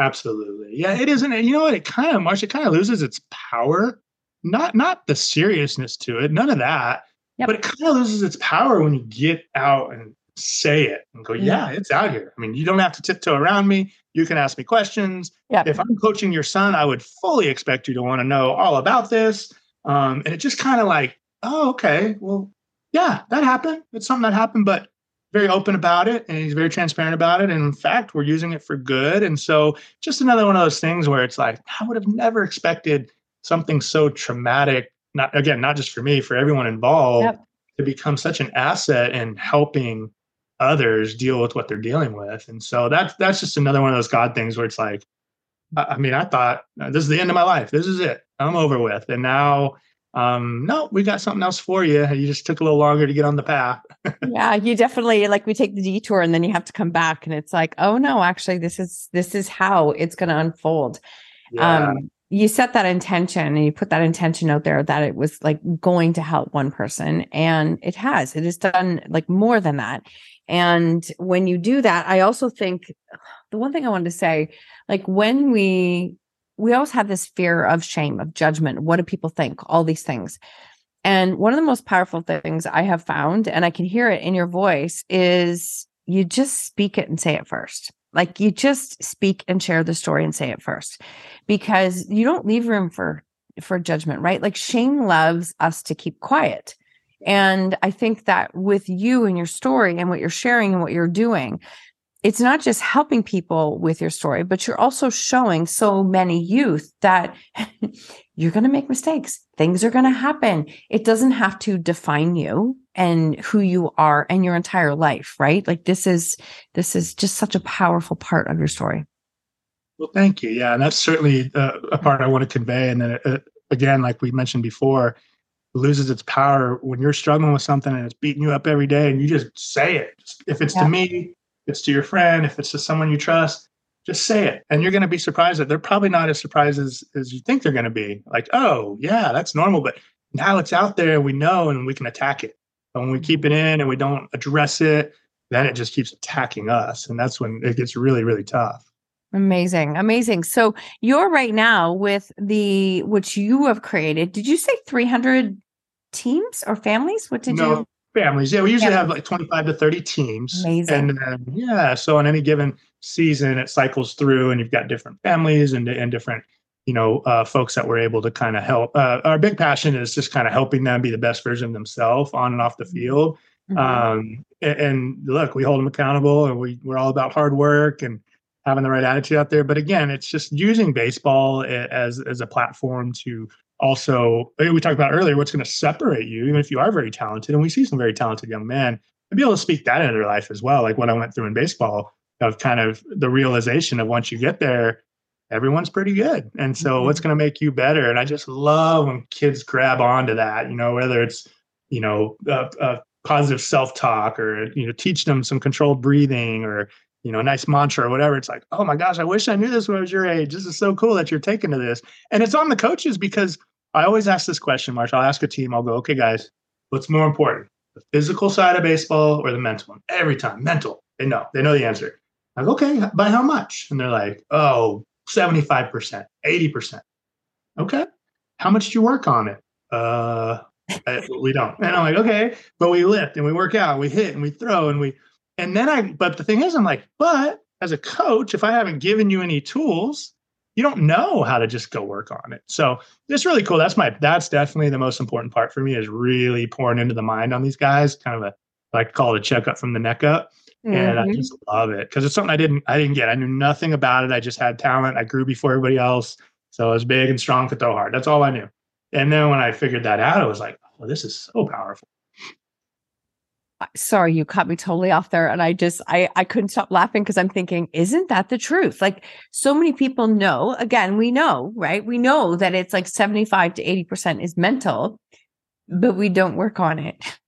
Absolutely. Yeah, it isn't. You know what? It kind of, Marsh, it kind of loses its power. Not not the seriousness to it, none of that. Yep. But it kind of loses its power when you get out and say it and go, yeah, yeah, it's out here. I mean, you don't have to tiptoe around me. You can ask me questions. Yep. If I'm coaching your son, I would fully expect you to want to know all about this. Um, and it just kind of like, oh, okay, well, yeah, that happened. It's something that happened, but very open about it and he's very transparent about it. And in fact, we're using it for good. And so just another one of those things where it's like, I would have never expected something so traumatic, not again, not just for me, for everyone involved, yep. to become such an asset in helping others deal with what they're dealing with. And so that's that's just another one of those God things where it's like, I mean, I thought this is the end of my life. This is it. I'm over with. And now um, no, we got something else for you. You just took a little longer to get on the path. yeah, you definitely like we take the detour and then you have to come back and it's like, oh no, actually this is this is how it's gonna unfold. Yeah. Um you set that intention and you put that intention out there that it was like going to help one person and it has it has done like more than that and when you do that i also think the one thing i wanted to say like when we we always have this fear of shame, of judgment. What do people think? All these things. And one of the most powerful things I have found, and I can hear it in your voice, is you just speak it and say it first. Like you just speak and share the story and say it first because you don't leave room for for judgment, right? Like shame loves us to keep quiet. And I think that with you and your story and what you're sharing and what you're doing, it's not just helping people with your story, but you're also showing so many youth that you're going to make mistakes. Things are going to happen. It doesn't have to define you and who you are and your entire life, right? Like this is this is just such a powerful part of your story. Well, thank you. Yeah, and that's certainly uh, a part I want to convey. And then uh, again, like we mentioned before, loses its power when you're struggling with something and it's beating you up every day, and you just say it. If it's yeah. to me, it's to your friend, if it's to someone you trust, just say it. And you're going to be surprised that they're probably not as surprised as, as you think they're going to be. Like, oh, yeah, that's normal. But now it's out there, we know, and we can attack it. But when we keep it in and we don't address it, then it just keeps attacking us. And that's when it gets really, really tough. Amazing. Amazing. So you're right now with the, which you have created. Did you say 300 teams or families? What did no, you? Families. Yeah, we usually have like 25 to 30 teams. Amazing. And then, yeah, so on any given season, it cycles through and you've got different families and, and different, you know, uh, folks that we're able to kind of help. Uh, our big passion is just kind of helping them be the best version of themselves on and off the field. Mm-hmm. Um, and, and, look, we hold them accountable and we, we're all about hard work and having the right attitude out there. But again, it's just using baseball as, as a platform to also we talked about earlier what's going to separate you even if you are very talented and we see some very talented young men to be able to speak that into their life as well like what i went through in baseball of kind of the realization of once you get there everyone's pretty good and so mm-hmm. what's going to make you better and i just love when kids grab onto that you know whether it's you know a, a positive self-talk or you know teach them some controlled breathing or you know, a nice mantra or whatever. It's like, oh my gosh, I wish I knew this when I was your age. This is so cool that you're taking to this. And it's on the coaches because I always ask this question, Marsh. I'll ask a team, I'll go, okay, guys, what's more important, the physical side of baseball or the mental one? Every time, mental. They know, they know the answer. I go, okay, by how much? And they're like, oh, 75%, 80%. Okay. How much do you work on it? Uh, we don't. And I'm like, okay, but we lift and we work out, we hit and we throw and we, and then I, but the thing is, I'm like, but as a coach, if I haven't given you any tools, you don't know how to just go work on it. So it's really cool. That's my that's definitely the most important part for me is really pouring into the mind on these guys, kind of a like call it a checkup from the neck up. Mm-hmm. And I mm-hmm. just love it because it's something I didn't I didn't get. I knew nothing about it. I just had talent. I grew before everybody else. So I was big and strong, could throw hard. That's all I knew. And then when I figured that out, I was like, oh, this is so powerful sorry you caught me totally off there and i just i i couldn't stop laughing because i'm thinking isn't that the truth? Like so many people know again we know right? We know that it's like 75 to 80% is mental but we don't work on it.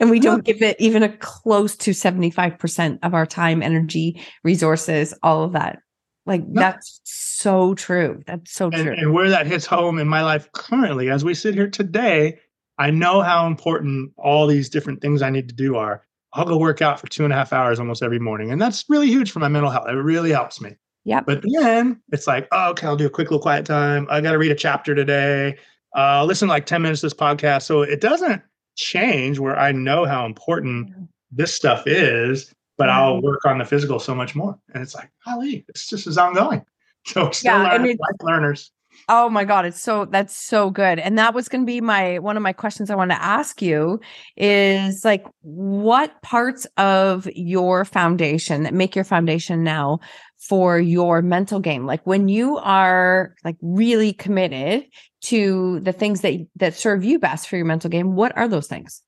And we don't give it even a close to 75% of our time energy resources all of that. Like that's so true. That's so and, true. and where that hits home in my life currently as we sit here today I know how important all these different things I need to do are. I'll go work out for two and a half hours almost every morning. And that's really huge for my mental health. It really helps me. Yeah. But then it's like, oh, okay, I'll do a quick little quiet time. I got to read a chapter today. Uh, listen like 10 minutes to this podcast. So it doesn't change where I know how important this stuff is, but I'll work on the physical so much more. And it's like, golly, it's just as ongoing. So still yeah, learn, life learners. Oh my god, it's so that's so good. And that was going to be my one of my questions I want to ask you is like what parts of your foundation that make your foundation now for your mental game? Like when you are like really committed to the things that that serve you best for your mental game, what are those things?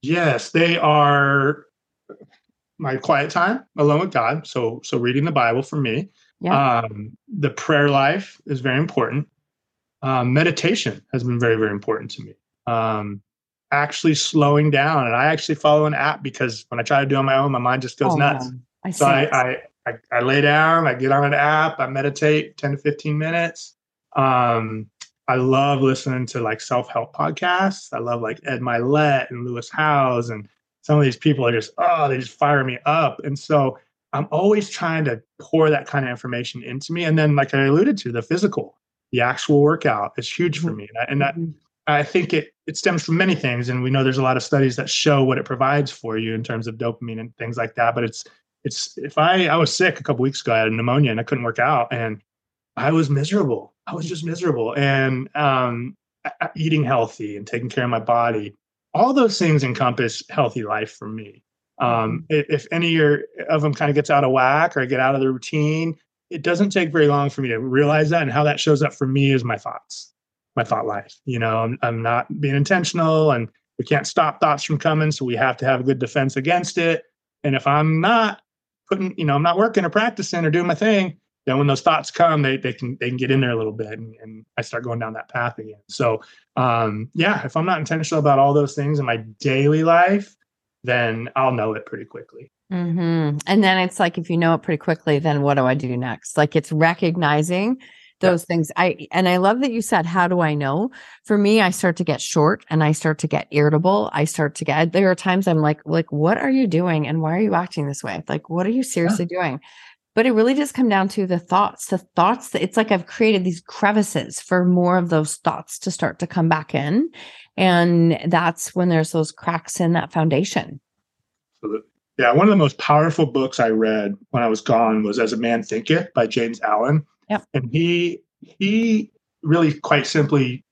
Yes, they are my quiet time alone with God. So so reading the Bible for me yeah. Um, the prayer life is very important. Um, meditation has been very, very important to me. Um, actually slowing down, and I actually follow an app because when I try to do it on my own, my mind just goes oh, nuts. I so I, I, I, I lay down, I get on an app, I meditate ten to fifteen minutes. Um, I love listening to like self help podcasts. I love like Ed Mylett and Lewis Howes, and some of these people are just oh, they just fire me up. And so I'm always trying to pour that kind of information into me. And then, like I alluded to, the physical, the actual workout is huge for mm-hmm. me. And, that, mm-hmm. I think it it stems from many things, and we know there's a lot of studies that show what it provides for you in terms of dopamine and things like that. But it's it's if I I was sick a couple weeks ago, I had pneumonia and I couldn't work out, and I was miserable. I was just miserable, and um, eating healthy and taking care of my body, all those things encompass healthy life for me. Um, mm-hmm. if any of them kind of gets out of whack or get out of the routine, it doesn't take very long for me to realize that. And how that shows up for me is my thoughts, my thought life. You know, I'm, I'm not being intentional and we can't stop thoughts from coming. So we have to have a good defense against it. And if I'm not putting, you know, I'm not working or practicing or doing my thing, then when those thoughts come, they they can they can get in there a little bit, and, and I start going down that path again. So um, yeah, if I'm not intentional about all those things in my daily life, then I'll know it pretty quickly. Mm-hmm. And then it's like if you know it pretty quickly, then what do I do next? Like it's recognizing those yeah. things. I and I love that you said, "How do I know?" For me, I start to get short and I start to get irritable. I start to get. There are times I'm like, "Like, what are you doing? And why are you acting this way? Like, what are you seriously yeah. doing?" But it really does come down to the thoughts the thoughts that it's like i've created these crevices for more of those thoughts to start to come back in. And that's when there's those cracks in that foundation. Yeah one of the most powerful books i read when i was gone was as a man thinketh by james allen. Yep. and he he really quite simply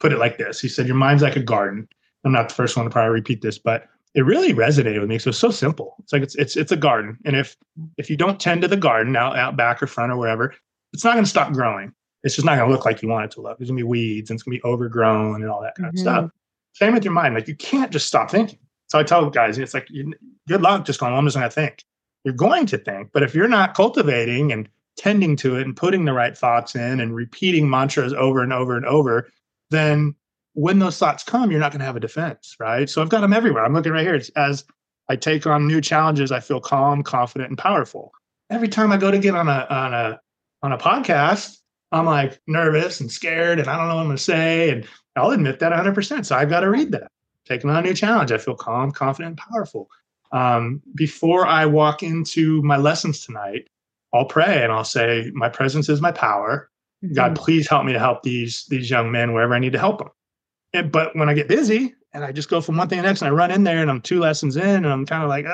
put it like this. He said your mind's like a garden. I'm not the first one to probably repeat this but it really resonated with me. So it's so simple. It's like it's it's it's a garden, and if if you don't tend to the garden out out back or front or wherever, it's not going to stop growing. It's just not going to look like you want it to look. There's going to be weeds and it's going to be overgrown and all that kind mm-hmm. of stuff. Same with your mind. Like you can't just stop thinking. So I tell guys, it's like you, good luck just going. Well, I'm just going to think. You're going to think, but if you're not cultivating and tending to it and putting the right thoughts in and repeating mantras over and over and over, then when those thoughts come, you're not going to have a defense, right? So I've got them everywhere. I'm looking right here. It's as I take on new challenges, I feel calm, confident, and powerful. Every time I go to get on a on a on a podcast, I'm like nervous and scared, and I don't know what I'm going to say. And I'll admit that 100%. So I've got to read that. Taking on a new challenge, I feel calm, confident, and powerful. Um, before I walk into my lessons tonight, I'll pray and I'll say, "My presence is my power. God, mm-hmm. please help me to help these these young men wherever I need to help them." And, but when I get busy and I just go from one thing to the next and I run in there and I'm two lessons in and I'm kind of like,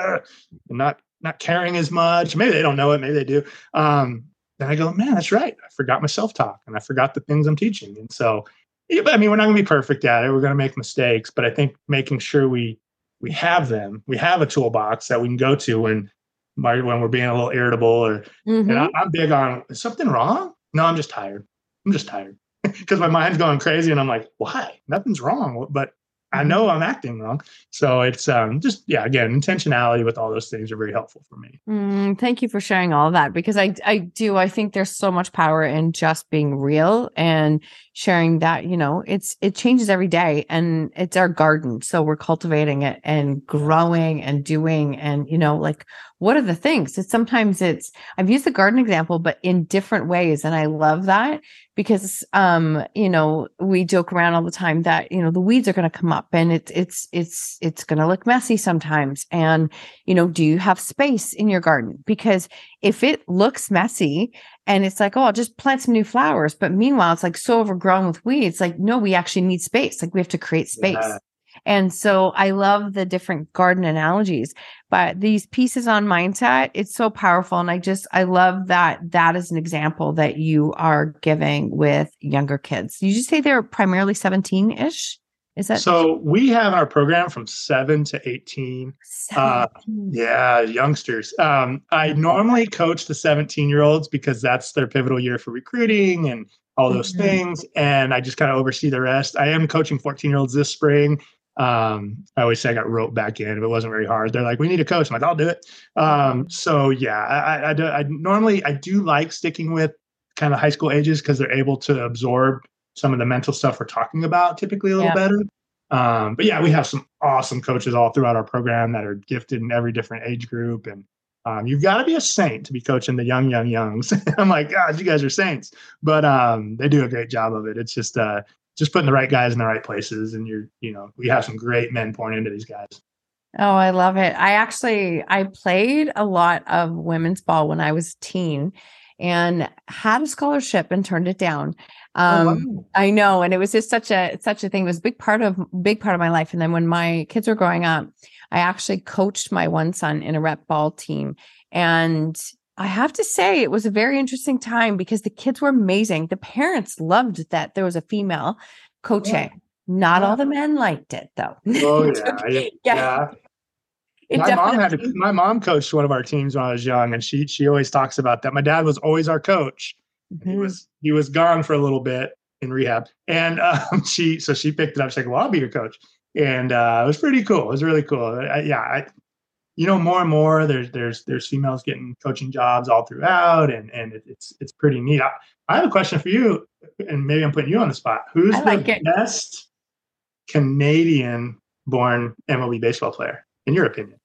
not not caring as much. Maybe they don't know it, maybe they do. Um, then I go, man, that's right. I forgot my self talk and I forgot the things I'm teaching. And so, I mean, we're not going to be perfect at it. We're going to make mistakes, but I think making sure we we have them, we have a toolbox that we can go to when when we're being a little irritable or. Mm-hmm. And I, I'm big on is something wrong? No, I'm just tired. I'm just tired because my mind's going crazy and I'm like, why? Nothing's wrong. But I mm-hmm. know I'm acting wrong. So it's um, just, yeah, again, intentionality with all those things are very helpful for me. Mm, thank you for sharing all that because I, I do, I think there's so much power in just being real and sharing that, you know, it's, it changes every day and it's our garden. So we're cultivating it and growing and doing and, you know, like what are the things? It's sometimes it's I've used the garden example, but in different ways. And I love that because um, you know, we joke around all the time that, you know, the weeds are gonna come up and it's it's it's it's gonna look messy sometimes. And, you know, do you have space in your garden? Because if it looks messy and it's like, oh, I'll just plant some new flowers. But meanwhile, it's like so overgrown with weeds. Like, no, we actually need space. Like we have to create space. Yeah. And so I love the different garden analogies, but these pieces on mindset, it's so powerful. And I just, I love that that is an example that you are giving with younger kids. Did you just say they're primarily 17 ish? Is that so? We have our program from seven to 18. 17. Uh, yeah, youngsters. Um, I normally coach the 17 year olds because that's their pivotal year for recruiting and all those mm-hmm. things. And I just kind of oversee the rest. I am coaching 14 year olds this spring um, I always say I got roped back in if it wasn't very hard. They're like, we need a coach. I'm like, I'll do it. Um, so yeah, I, I, I, I normally I do like sticking with kind of high school ages because they're able to absorb some of the mental stuff we're talking about typically a little yeah. better. Um, but yeah, we have some awesome coaches all throughout our program that are gifted in every different age group. And um, you've got to be a saint to be coaching the young, young, youngs. I'm like, God, you guys are saints, but um, they do a great job of it. It's just uh, just putting the right guys in the right places and you're you know we have some great men pouring into these guys Oh, I love it. I actually I played a lot of women's ball when I was a teen and had a scholarship and turned it down. Oh, Um, wow. I know, and it was just such a such a thing. It was a big part of big part of my life. And then when my kids were growing up, I actually coached my one son in a rep ball team, and I have to say it was a very interesting time because the kids were amazing. The parents loved that there was a female coaching. Not all the men liked it though. Oh yeah, yeah. yeah. yeah. it my mom had to, my mom coached one of our teams when I was young, and she she always talks about that. My dad was always our coach. He Mhm. was he was gone for a little bit in rehab, and um, she so she picked it up. She's like, "Well, I'll be your coach," and uh, it was pretty cool. It was really cool. I, yeah, I, you know, more and more there's there's there's females getting coaching jobs all throughout, and and it, it's it's pretty neat. I, I have a question for you, and maybe I'm putting you on the spot. Who's like the it. best Canadian-born MLB baseball player, in your opinion?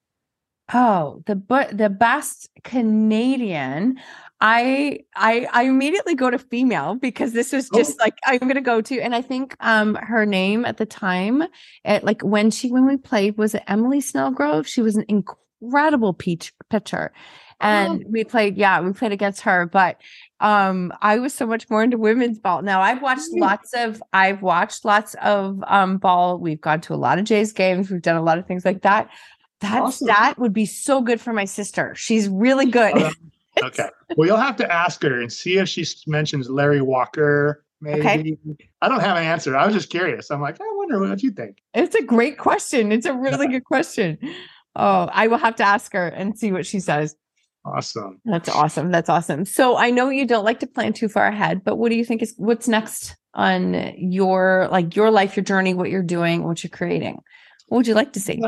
Oh, the but the best Canadian. I I I immediately go to female because this was Oh. just like I'm gonna go to, and I think um her name at the time, at like when she when we played was it Emily Snellgrove? She was an incredible peach pitcher, and we played yeah we played against her, but um I was so much more into women's ball. Now I've watched lots of I've watched lots of um ball. We've gone to a lot of Jays games. We've done a lot of things like that. That Awesome. stat would be so good for my sister. She's really good. Okay. Well, you'll have to ask her and see if she mentions Larry Walker. Maybe. Okay. I don't have an answer. I was just curious. I'm like, I wonder what you think. It's a great question. It's a really good question. Oh, I will have to ask her and see what she says. Awesome. That's awesome. That's awesome. So I know you don't like to plan too far ahead, but what do you think is what's next on your like your life, your journey, what you're doing, what you're creating? What would you like to see?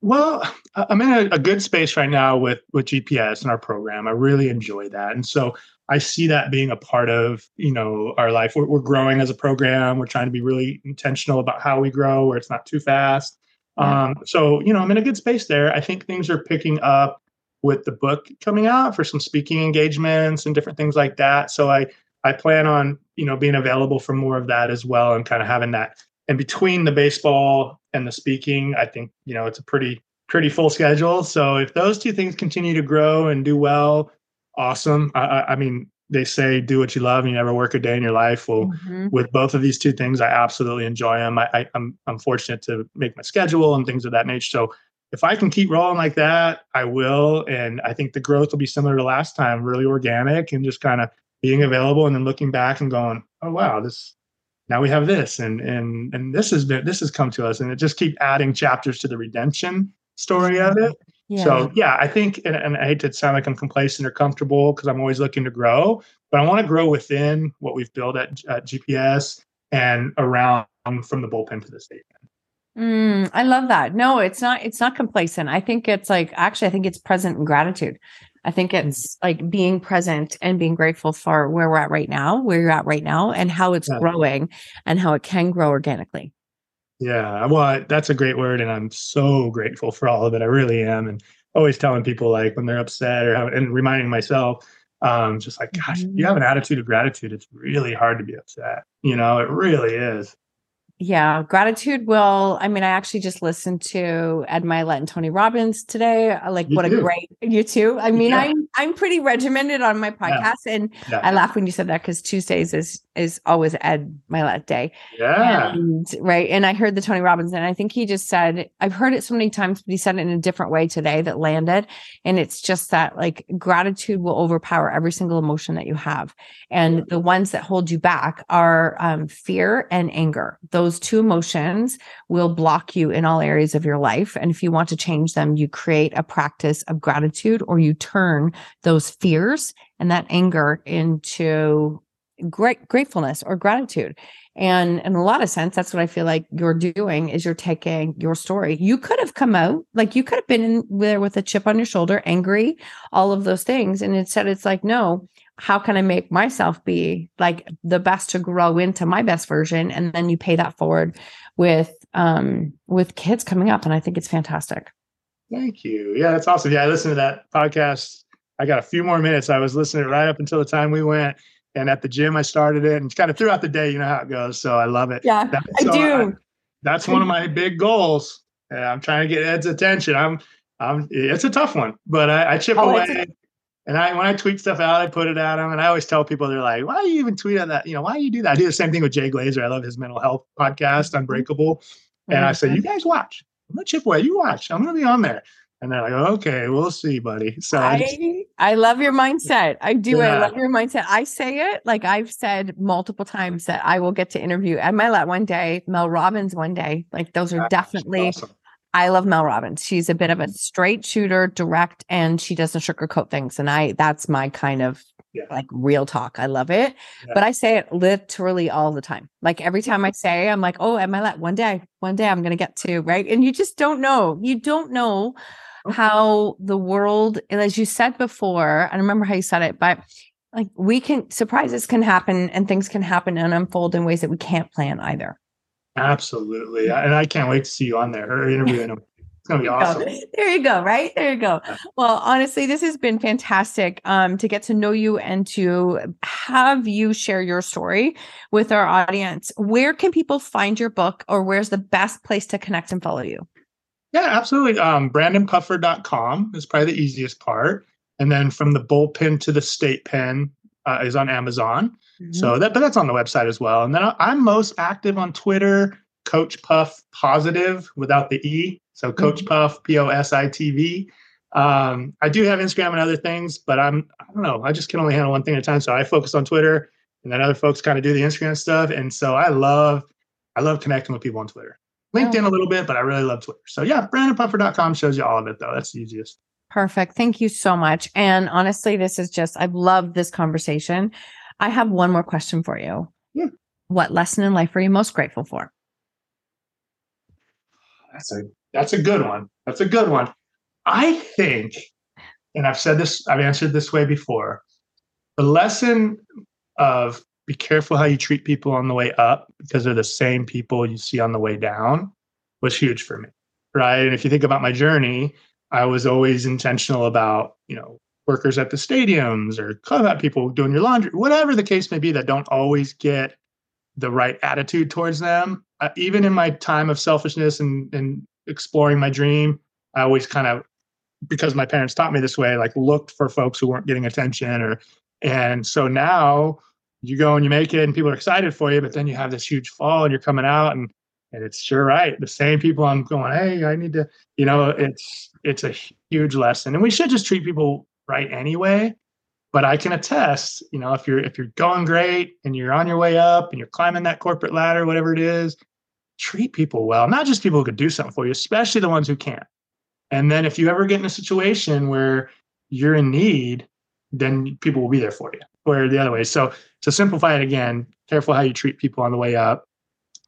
Well, I'm in a, a good space right now with with GPS and our program. I really enjoy that, and so I see that being a part of you know our life. We're, we're growing as a program. We're trying to be really intentional about how we grow, where it's not too fast. Um, so you know, I'm in a good space there. I think things are picking up with the book coming out for some speaking engagements and different things like that. So I I plan on you know being available for more of that as well, and kind of having that. And between the baseball and the speaking, I think you know it's a pretty pretty full schedule. So if those two things continue to grow and do well, awesome. I, I, I mean, they say do what you love and you never work a day in your life. Well, Mhm. with both of these two things, I absolutely enjoy them. I, I, I'm I'm fortunate to make my schedule and things of that nature. So if I can keep rolling like that, I will. And I think the growth will be similar to last time, really organic and just kind of being available and then looking back and going, oh wow, this now we have this and and and this has been this has come to us and it just keep adding chapters to the redemption story of it. Yeah. So yeah, I think, and, and I hate to sound like I'm complacent or comfortable because I'm always looking to grow, but I want to grow within what we've built at, at GPS and around from the bullpen to the state pen Mm, I love that. No, it's not. It's not complacent. I think it's like actually, I think it's present in gratitude. I think it's like being present and being grateful for where we're at right now, where you're at right now, and how it's Yeah. growing and how it can grow organically. Yeah, well, that's a great word, and I'm so grateful for all of it. I really am, and always telling people like when they're upset or and reminding myself, um, just like, gosh, if you have an attitude of gratitude, it's really hard to be upset. You know, it really is. Yeah, gratitude will. I mean, I actually just listened to Ed Mylett and Tony Robbins today. Like, You what a great you too. I mean, Yeah. I'm I'm pretty regimented on my podcast, and Yeah, I laugh when you said that because Tuesdays is is always Ed Mylett day. yeah, And, right. And I heard the Tony Robbins, and I think he just said, I've heard it so many times, but he said it in a different way today that landed. And it's just that like gratitude will overpower every single emotion that you have. And the ones that hold you back are um, fear and anger. Those two emotions will block you in all areas of your life. And if you want to change them, you create a practice of gratitude or you turn those fears and that anger into great gratefulness or gratitude. And in a lot of sense, that's what I feel like you're doing is you're taking your story. You could have come out like you could have been in there with a chip on your shoulder, angry, all of those things. And instead it's like, no, how can I make myself be like the best to grow into my best version? And then you pay that forward with um with kids coming up. And I think it's fantastic. Thank you. Yeah, that's awesome. Yeah, I listened to that podcast. I got a few more minutes. I was listening right up until the time we went. And at the gym, I started it and kind of throughout the day, you know how it goes. So I love it. Yeah, That- I so do. that's one of my big goals I'm trying to get Ed's attention. I'm, I'm. It's a tough one, but I, I chip oh, away. And I, when I tweet stuff out, I put it at him. And I always tell people, they're like, why do you even tweet at that? You know, why do you do that? I do the same thing with Jay Glazer. I love his mental health podcast. Unbreakable. And I say, you guys watch. I'm going to chip away. You watch. I'm going to be on there. And they're like, okay, we'll see, buddy. So I, just, I, love your mindset. I do. Yeah. I love your mindset. I say it like I've said multiple times that I will get to interview Ed Mylett one day, Mel Robbins one day. Like those are That's definitely awesome. I love Mel Robbins. She's a bit of a mm-hmm. straight shooter, direct, and she doesn't sugarcoat things. And I that's my kind of yeah. like real talk. I love it. Yeah. But I say it literally all the time. Like every time I say, I'm like, oh, am I let one day, one day I'm gonna get to, right? And you just don't know. You don't know oh. how the world, as you said before, I remember how you said it, but like we can surprises can happen and things can happen and unfold in ways that we can't plan either. Absolutely. And I can't wait to see you on there or interviewing him. It's gonna be awesome. There you go, right? There you go. Well, honestly, this has been fantastic um, to get to know you and to have you share your story with our audience. Where can people find your book or where's the best place to connect and follow you? Yeah, absolutely. Um, BrandonPuffer.com is probably the easiest part. And then from the bullpen to the state pen uh, is on Amazon. Mm-hmm. So that, but that's on the website as well. And then I'm most active on Twitter, Coach Puff Positive without the E. So Coach mm-hmm. Puff, P O S I T V. Um, I do have Instagram and other things, but I'm, I don't know, I just can only handle one thing at a time. So I focus on Twitter and then other folks kind of do the Instagram stuff. And so I love, I love connecting with people on Twitter. LinkedIn a little bit, but I really love Twitter. So yeah, brandonpuffer.com shows you all of it though. That's the easiest. Perfect. Thank you so much. And honestly, this is just, I've loved this conversation. I have one more question for you. Yeah. What lesson in life are you most grateful for? That's a that's a good one. That's a good one. I think, and I've said this, I've answered this way before. The lesson of be careful how you treat people on the way up because they're the same people you see on the way down was huge for me. Right. And if you think about my journey, I was always intentional about, you know, workers at the stadiums or club people doing your laundry, whatever the case may be, that don't always get the right attitude towards them. Uh, even in my time of selfishness and, and exploring my dream, I always kind of, because my parents taught me this way, like looked for folks who weren't getting attention or, and so now you go and you make it and people are excited for you, but then you have this huge fall and you're coming out and and it's sure right. The same people I'm going, hey, I need to, you know, it's it's a huge lesson. And we should just treat people right anyway. But I can attest, you know, if you're if you're going great and you're on your way up and you're climbing that corporate ladder, whatever it is, treat people well. Not just people who could do something for you, especially the ones who can't. And then if you ever get in a situation where you're in need, then people will be there for you or the other way. So to simplify it again, careful how you treat people on the way up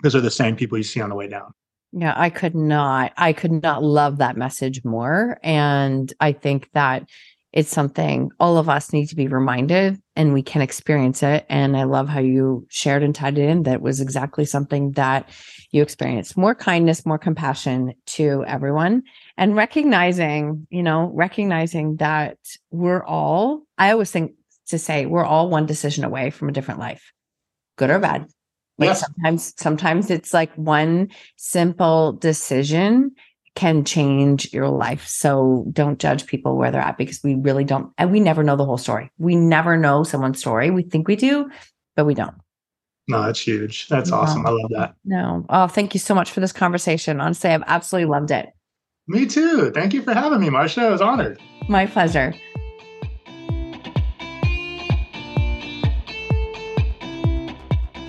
because they're the same people you see on the way down. Yeah, I could not, I could not love that message more. And I think that it's something all of us need to be reminded and we can experience it. And I love how you shared and tied it in that was exactly something that you experienced more kindness, more compassion to everyone and recognizing, you know, recognizing that we're all, I always think to say we're all one decision away from a different life, good or bad. Like yes. sometimes, sometimes it's like one simple decision can change your life. So don't judge people where they're at because we really don't, and we never know the whole story. We never know someone's story. We think we do, but we don't. No, that's huge. That's no. awesome. I love that. No. Oh, thank you so much for this conversation. Honestly, I've absolutely loved it. Me too. Thank you for having me, Marsha. I was honored. My pleasure.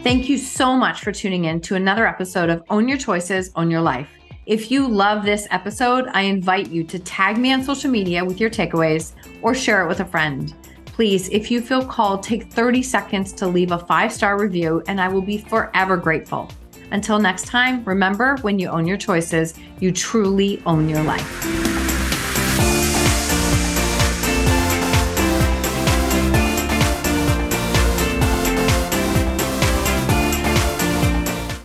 Thank you so much for tuning in to another episode of Own Your Choices, Own Your Life. If you love this episode, I invite you to tag me on social media with your takeaways or share it with a friend. Please, if you feel called, take 30 seconds to leave a five star review, and I will be forever grateful. Until next time, remember when you own your choices, you truly own your life.